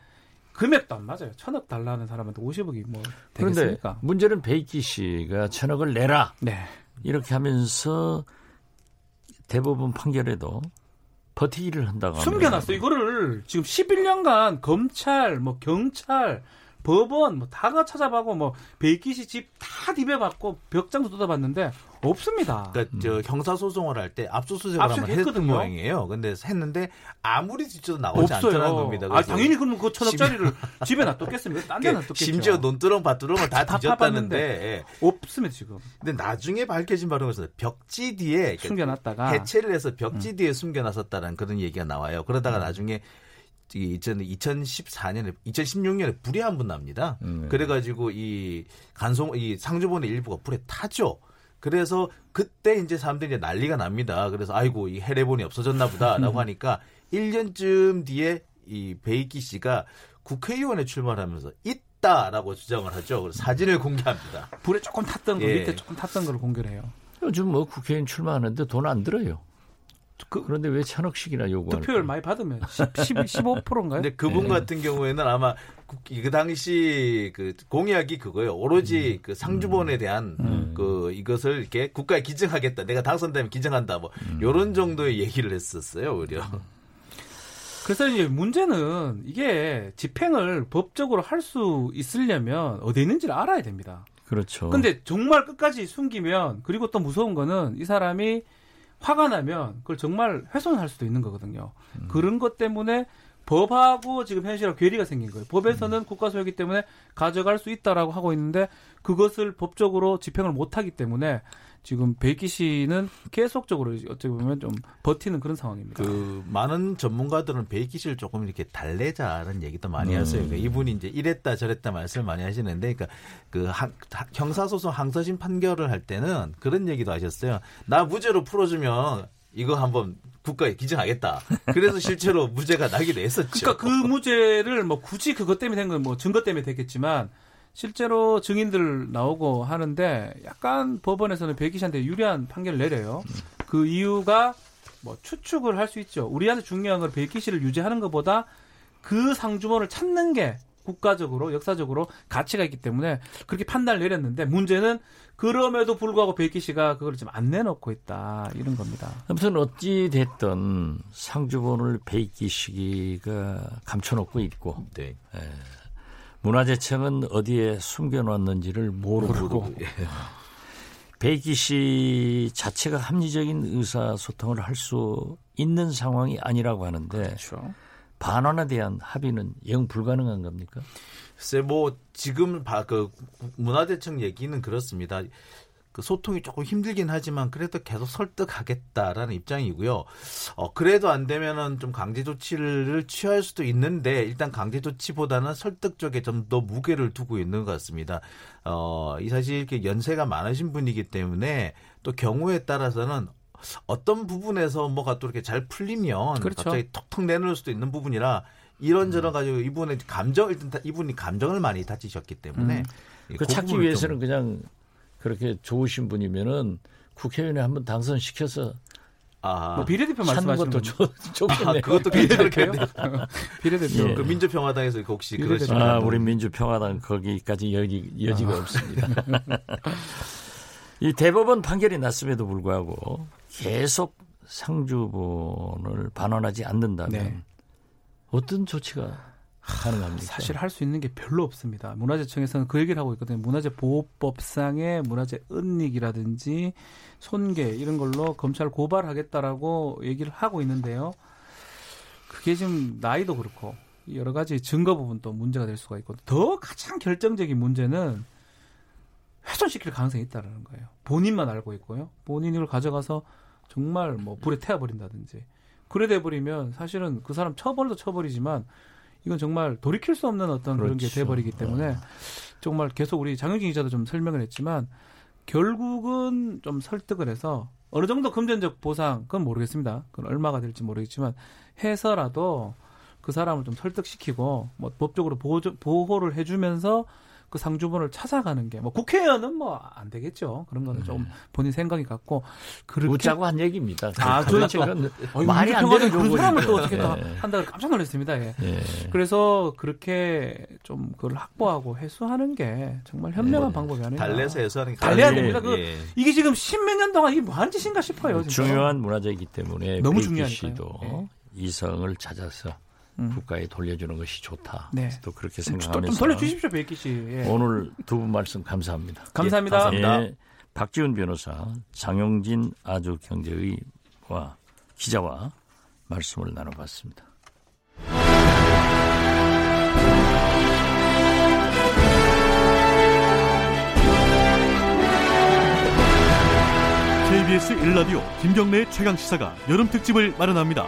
금액도 안 맞아요. 천억 달라는 사람한테 50억이 뭐 되겠습니까? 그런데 문제는 배익기 씨가 천억을 내라. 네. 이렇게 하면서 대법원 판결에도 버티기를 한다고 숨겨놨어. 이거를 지금 11년간 검찰, 뭐 경찰, 법원 뭐 다가 찾아봐고 뭐 베이키시 집 다 디벼봤고 벽장도 뜯어봤는데 없습니다. 그러니까 저 형사 소송을 할 때 압수수색을 한번 했거든 모양이에요. 근데 했는데 아무리 뒤져도 나오지 없어요. 않더라는 겁니다. 아 당연히 그러면 그 천억짜리를 집에 놔뒀겠습니까? 딴데 그 놔뒀겠죠. 심지어 논두렁 밭두렁을 다, 다 뒤졌다는데 예. 없습니다 지금. 근데 나중에 밝혀진 바로는 벽지 뒤에 숨겨놨다가 해체를 해서 벽지 음. 뒤에 숨겨놨었다는 그런 얘기가 나와요. 그러다가 음. 나중에 2014년에 2016년에 불이 한 번 납니다. 음. 그래가지고 이 간송 이 상주본의 일부가 불에 타죠. 그래서 그때 이제 사람들이 난리가 납니다. 그래서 아이고 이 해례본이 없어졌나 보다라고 하니까 1년쯤 뒤에 이 베이키 씨가 국회의원에 출마하면서 있다라고 주장을 하죠. 그래서 사진을 공개합니다. 불에 조금 탔던 거 예. 밑에 조금 탔던 걸 공개를 해요. 요즘 뭐 국회의원 출마하는데 돈 안 들어요. 그, 그런데 왜 천억씩이나 요구하는 득표율 많이 받으면 10, 15%인가요? 근데 그분 네. 같은 경우에는 아마 그 당시 그 공약이 그거예요. 오로지 음. 그 상주본에 대한 음. 그 이것을 이렇게 국가에 기증하겠다. 내가 당선되면 기증한다. 뭐 음. 요런 정도의 얘기를 했었어요, 오히려. 그래서 이제 문제는 이게 집행을 법적으로 할 수 있으려면 어디 있는지를 알아야 됩니다. 그렇죠. 근데 정말 끝까지 숨기면 그리고 또 무서운 거는 이 사람이 화가 나면 그걸 정말 훼손할 수도 있는 거거든요. 음. 그런 것 때문에 법하고 지금 현실하고 괴리가 생긴 거예요. 법에서는 음. 국가 소유기 때문에 가져갈 수 있다라고 하고 있는데 그것을 법적으로 집행을 못 하기 때문에 지금 배익기 씨는 계속적으로 어떻게 보면 좀 버티는 그런 상황입니다. 그 많은 전문가들은 배익기 씨를 조금 이렇게 달래자는 얘기도 많이 음. 하세요. 그러니까 이분이 이제 이랬다 저랬다 말씀을 많이 하시는데, 그러니까 그 형사소송 항소심 판결을 할 때는 그런 얘기도 하셨어요. 나 무죄로 풀어주면 이거 한번 국가에 기증하겠다. 그래서 실제로 무죄가 나기도 했었죠. 그러니까 그 무죄를 뭐 굳이 그것 때문에 된 건 뭐 증거 때문에 됐겠지만 실제로 증인들 나오고 하는데 약간 법원에서는 백기 씨한테 유리한 판결을 내려요. 그 이유가 뭐 추측을 할 수 있죠. 우리한테 중요한 건 백기 씨를 유지하는 것보다 그 상주범을 찾는 게 국가적으로 역사적으로 가치가 있기 때문에 그렇게 판단을 내렸는데 문제는 그럼에도 불구하고 백기 씨가 그걸 지금 안 내놓고 있다 이런 겁니다. 아무튼 어찌 됐든 상주본을 백기 씨가 감춰놓고 있고 네. 예. 문화재청은 어디에 숨겨놨는지를 모르고, 모르고. 예. 백기 씨 자체가 합리적인 의사소통을 할 수 있는 상황이 아니라고 하는데 그렇죠. 반환에 대한 합의는 영 불가능한 겁니까? 글쎄 뭐 지금 그 문화재청 얘기는 그렇습니다. 그 소통이 조금 힘들긴 하지만 그래도 계속 설득하겠다라는 입장이고요. 어, 그래도 안 되면은 좀 강제 조치를 취할 수도 있는데 일단 강제 조치보다는 설득 쪽에 좀 더 무게를 두고 있는 것 같습니다. 어, 이 사실 이렇게 연세가 많으신 분이기 때문에 또 경우에 따라서는 어떤 부분에서 뭐가 또 이렇게 잘 풀리면 그렇죠. 갑자기 톡톡 내놓을 수도 있는 부분이라 이런저런 음. 가지고 이분의 감정 일단 이분이 감정을 많이 다치셨기 때문에 음. 그, 그 찾기 위해서는 그냥 그렇게 좋으신 분이면은 국회의원에 한번 당선시켜서 아, 뭐 비례대표 말씀하시는 것도 좋, 겠네요 아, 그것도 비례대표. 비례대표. 예. 그 민주평화당에서 혹시 그러시 아, 우리 민주평화당 거기까지 여지, 여지가 아. 없습니다. 이 대법원 판결이 났음에도 불구하고 계속 상주본을 반환하지 않는다면 네. 어떤 조치가 가능합니까? 사실 할 수 있는 게 별로 없습니다. 문화재청에서는 그 얘기를 하고 있거든요. 문화재 보호법상의 문화재 은닉이라든지 손괴 이런 걸로 검찰 고발하겠다라고 얘기를 하고 있는데요. 그게 지금 나이도 그렇고 여러 가지 증거 부분도 문제가 될 수가 있고 더 가장 결정적인 문제는 훼손시킬 가능성이 있다는 거예요. 본인만 알고 있고요. 본인 이 걸 가져가서 정말 뭐 불에 태워버린다든지 그래 돼버리면 사실은 그 사람 처벌도 처벌이지만 이건 정말 돌이킬 수 없는 어떤 그렇죠. 그런 게 그렇죠. 돼버리기 때문에 네. 정말 계속 우리 장영진 기자도 좀 설명을 했지만 결국은 좀 설득을 해서 어느 정도 금전적 보상 그건 모르겠습니다. 그건 얼마가 될지 모르겠지만 해서라도 그 사람을 좀 설득시키고 뭐 법적으로 보호, 보호를 해주면서 그 상주분을 찾아가는 게 뭐 국회의원은 뭐 안 되겠죠. 그런 거는 네. 좀 본인 생각이 같고 그렇게 웃자고 한 얘기입니다. 아, 저는 또 말이 안 되는 그런 사람을 또 어떻게 네. 한다고 깜짝 놀랐습니다. 예. 네. 그래서 그렇게 좀 그걸 확보하고 해소하는 게 정말 현명한 네. 방법이 아닌가. 달래서 해소하는 게 달래야 됩니다. 그 예. 이게 지금 십몇 년 동안 이게 뭐 하는 짓인가 싶어요. 진짜. 중요한 문화재이기 때문에 너무 중요하니까요. 예. 이성을 찾아서 음. 국가에 돌려주는 것이 좋다. 네. 또 그렇게 생각하면서 좀 돌려주십시오, 백기 씨. 예. 오늘 두 분 말씀 감사합니다. 감사합니다. 예, 감사합니다. 예, 박지훈 변호사, 장용진 아주경제의와 기자와 말씀을 나눠봤습니다. KBS 1라디오 김경래 최강 시사가 여름 특집을 마련합니다.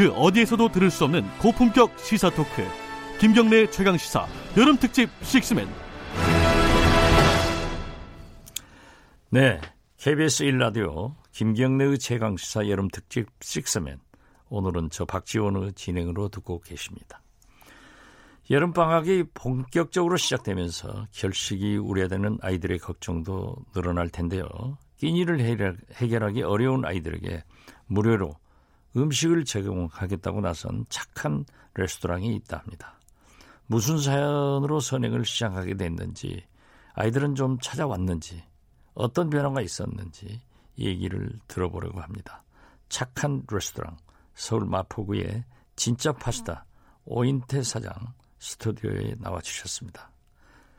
그 어디에서도 들을 수 없는 고품격 시사 토크 김경래 최강 시사 여름 특집 식스맨 네 KBS 1라디오 김경래의 최강 시사 여름 특집 식스맨 오늘은 저 박지원의 진행으로 듣고 계십니다. 여름 방학이 본격적으로 시작되면서 결식이 우려되는 아이들의 걱정도 늘어날 텐데요. 끼니를 해결하기 어려운 아이들에게 무료로 음식을 제공하겠다고 나선 착한 레스토랑이 있다 합니다. 무슨 사연으로 선행을 시작하게 됐는지, 아이들은 좀 찾아왔는지, 어떤 변화가 있었는지 얘기를 들어보려고 합니다. 착한 레스토랑, 서울 마포구의 진짜 파스타 오인태 사장 스튜디오에 나와 주셨습니다.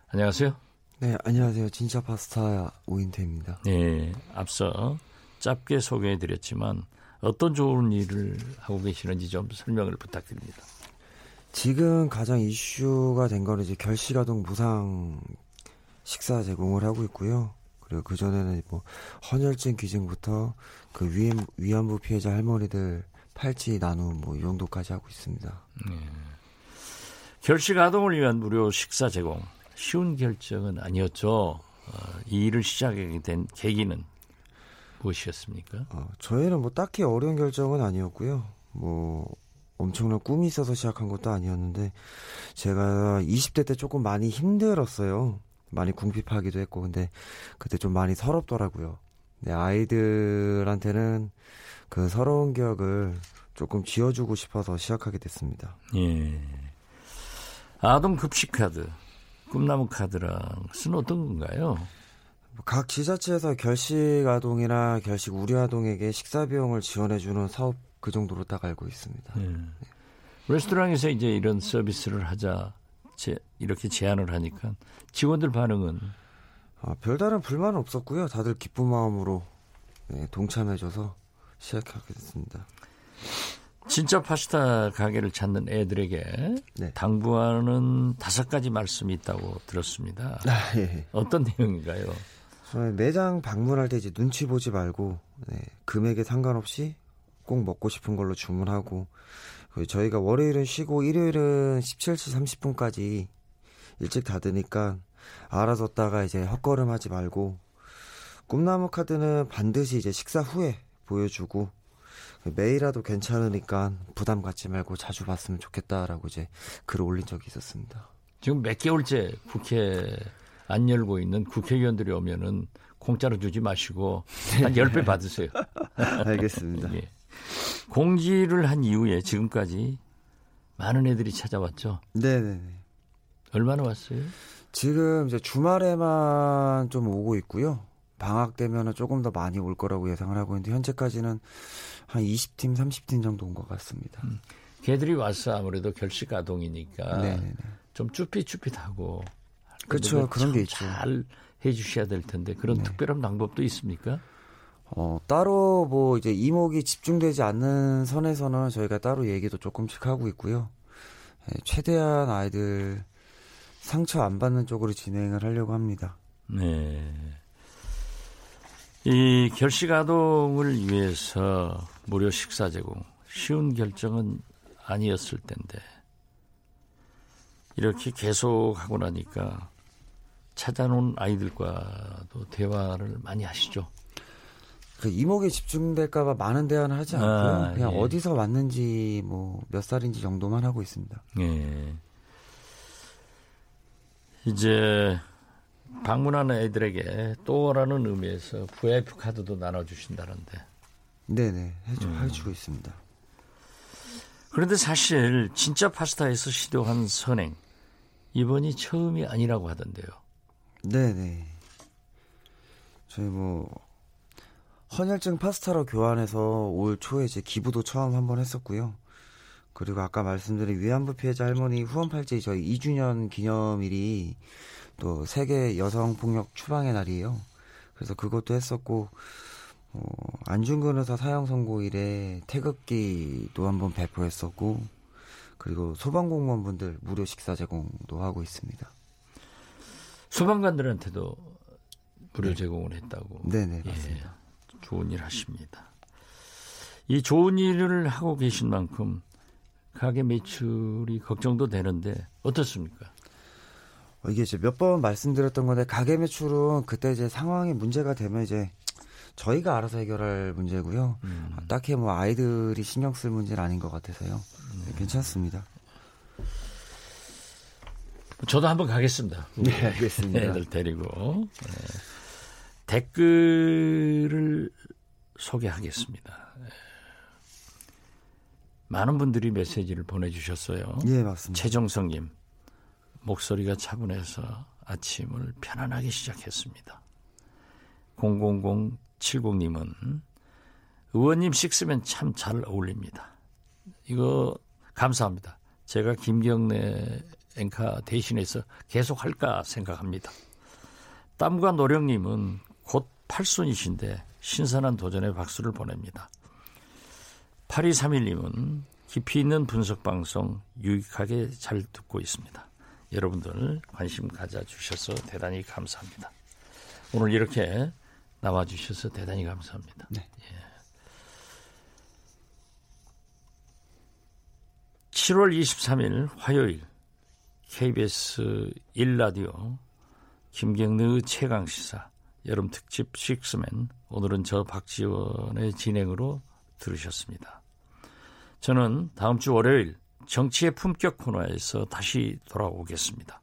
안녕하세요. 네, 안녕하세요. 진짜 파스타 오인태입니다. 네, 앞서 짧게 소개해 드렸지만 어떤 좋은 일을 하고 계시는지 좀 설명을 부탁드립니다. 지금 가장 이슈가 된 거는 이제 결식아동 무상 식사 제공을 하고 있고요. 그리고 그 전에는 뭐 헌혈증 기증부터 그 위안, 위안부 피해자 할머니들 팔찌 나눔 뭐 이 정도까지 하고 있습니다. 네. 결식 아동을 위한 무료 식사 제공 쉬운 결정은 아니었죠. 어, 이 일을 시작하게 된 계기는 무엇이었습니까? 어, 저희는 뭐 딱히 어려운 결정은 아니었고요. 뭐 엄청난 꿈이 있어서 시작한 것도 아니었는데 제가 20대 때 조금 많이 힘들었어요. 많이 궁핍하기도 했고 근데 그때 좀 많이 서럽더라고요. 네, 아이들한테는 그 서러운 기억을 조금 지어주고 싶어서 시작하게 됐습니다. 예. 아동 급식 카드, 꿈나무 카드랑 쓴 어떤 건가요? 각 지자체에서 결식 아동이나 결식 우려 아동에게 식사 비용을 지원해주는 사업 그 정도로 딱 알고 있습니다. 네. 네. 레스토랑에서 이제 이런 서비스를 하자 제, 이렇게 제안을 하니까 직원들 반응은 아, 별다른 불만은 없었고요. 다들 기쁜 마음으로 네, 동참해줘서 시작하게 됐습니다. 진짜 파스타 가게를 찾는 애들에게 네. 당부하는 다섯 가지 말씀이 있다고 들었습니다. 아, 예. 어떤 내용인가요? 매장 방문할 때 이제 눈치 보지 말고 네, 금액에 상관없이 꼭 먹고 싶은 걸로 주문하고 저희가 월요일은 쉬고 일요일은 17시 30분까지 일찍 닫으니까 알아뒀다가 이제 헛걸음하지 말고 꿈나무 카드는 반드시 이제 식사 후에 보여주고 매일이라도 괜찮으니까 부담 갖지 말고 자주 봤으면 좋겠다라고 이제 글을 올린 적이 있었습니다. 지금 몇 개월째 국회 안 열고 있는 국회의원들이 오면은 공짜로 주지 마시고 한 10배 받으세요. 알겠습니다. 예. 공지를 한 이후에 지금까지 많은 애들이 찾아왔죠. 네네. 얼마나 왔어요? 지금 이제 주말에만 좀 오고 있고요. 방학 되면은 조금 더 많이 올 거라고 예상을 하고 있는데 현재까지는 한 20팀, 30팀 정도 온 것 같습니다. 음. 걔들이 와서 아무래도 결식 아동이니까 네네네. 좀 쭈삣쭈삣하고 그렇죠 그런 게 있죠. 잘 해주셔야 될 텐데 그런 네. 특별한 방법도 있습니까? 어, 따로 뭐 이제 이목이 집중되지 않는 선에서는 저희가 따로 얘기도 조금씩 하고 있고요. 예, 최대한 아이들 상처 안 받는 쪽으로 진행을 하려고 합니다. 네. 이 결식 아동을 위해서 무료 식사 제공 쉬운 결정은 아니었을 텐데 이렇게 계속 하고 나니까 찾아놓은 아이들과도 대화를 많이 하시죠. 그 이목에 집중될까봐 많은 대화는 하지 않고 아, 그냥 예. 어디서 왔는지 뭐 몇 살인지 정도만 하고 있습니다. 예. 이제 방문하는 애들에게 또라는 의미에서 VIP 카드도 나눠주신다는데. 네네 해주, 음. 해주고 있습니다. 그런데 사실 진짜 파스타에서 시도한 선행 이번이 처음이 아니라고 하던데요. 네네. 저희 뭐 헌혈증 파스타로 교환해서 올 초에 이제 기부도 처음 한번 했었고요. 그리고 아까 말씀드린 위안부 피해자 할머니 후원 팔찌 저희 2주년 기념일이 또 세계 여성 폭력 추방의 날이에요. 그래서 그것도 했었고 어, 안중근 의사 사형 선고일에 태극기도 한번 배포했었고 그리고 소방공무원분들 무료 식사 제공도 하고 있습니다. 소방관들한테도 무료 네. 제공을 했다고. 네네 맞습니다. 예, 좋은 일 하십니다. 이 좋은 일을 하고 계신 만큼 가게 매출이 걱정도 되는데 어떻습니까? 어, 이게 이제 몇 번 말씀드렸던 건데 가게 매출은 그때 이제 상황이 문제가 되면 이제 저희가 알아서 해결할 문제고요. 음. 딱히 뭐 아이들이 신경 쓸 문제는 아닌 것 같아서요. 음. 괜찮습니다. 저도 한번 가겠습니다. 네, 알겠습니다. 애들 데리고 네. 댓글을 소개하겠습니다. 네. 많은 분들이 메시지를 보내주셨어요. 예, 맞습니다. 최정성님 목소리가 차분해서 아침을 편안하게 시작했습니다. 000 70님은 의원님 식스면 참 잘 어울립니다. 이거 감사합니다. 제가 김경래 앵카 대신해서 계속 할까 생각합니다. 땀과 노력님은 곧 팔순이신데 신선한 도전에 박수를 보냅니다. 8231님은 깊이 있는 분석 방송 유익하게 잘 듣고 있습니다. 여러분들 관심 가져주셔서 대단히 감사합니다. 오늘 이렇게 나와주셔서 대단히 감사합니다. 네. 예. 7월 23일 화요일 KBS 1라디오 김경르 최강시사 여름 특집 식스맨 오늘은 저 박지원의 진행으로 들으셨습니다. 저는 다음 주 월요일 정치의 품격 코너에서 다시 돌아오겠습니다.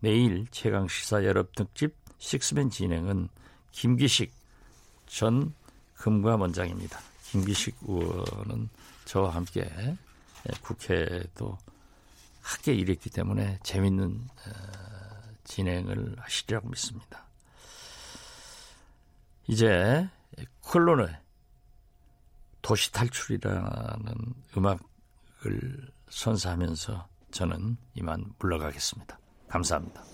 내일 최강시사 여름 특집 식스맨 진행은 김기식 전 금감원장입니다. 김기식 의원은 저와 함께 국회도 함께 일했기 때문에 재밌는 어, 진행을 하시리라고 믿습니다. 이제 콜론의 도시 탈출이라는 음악을 선사하면서 저는 이만 물러가겠습니다. 감사합니다.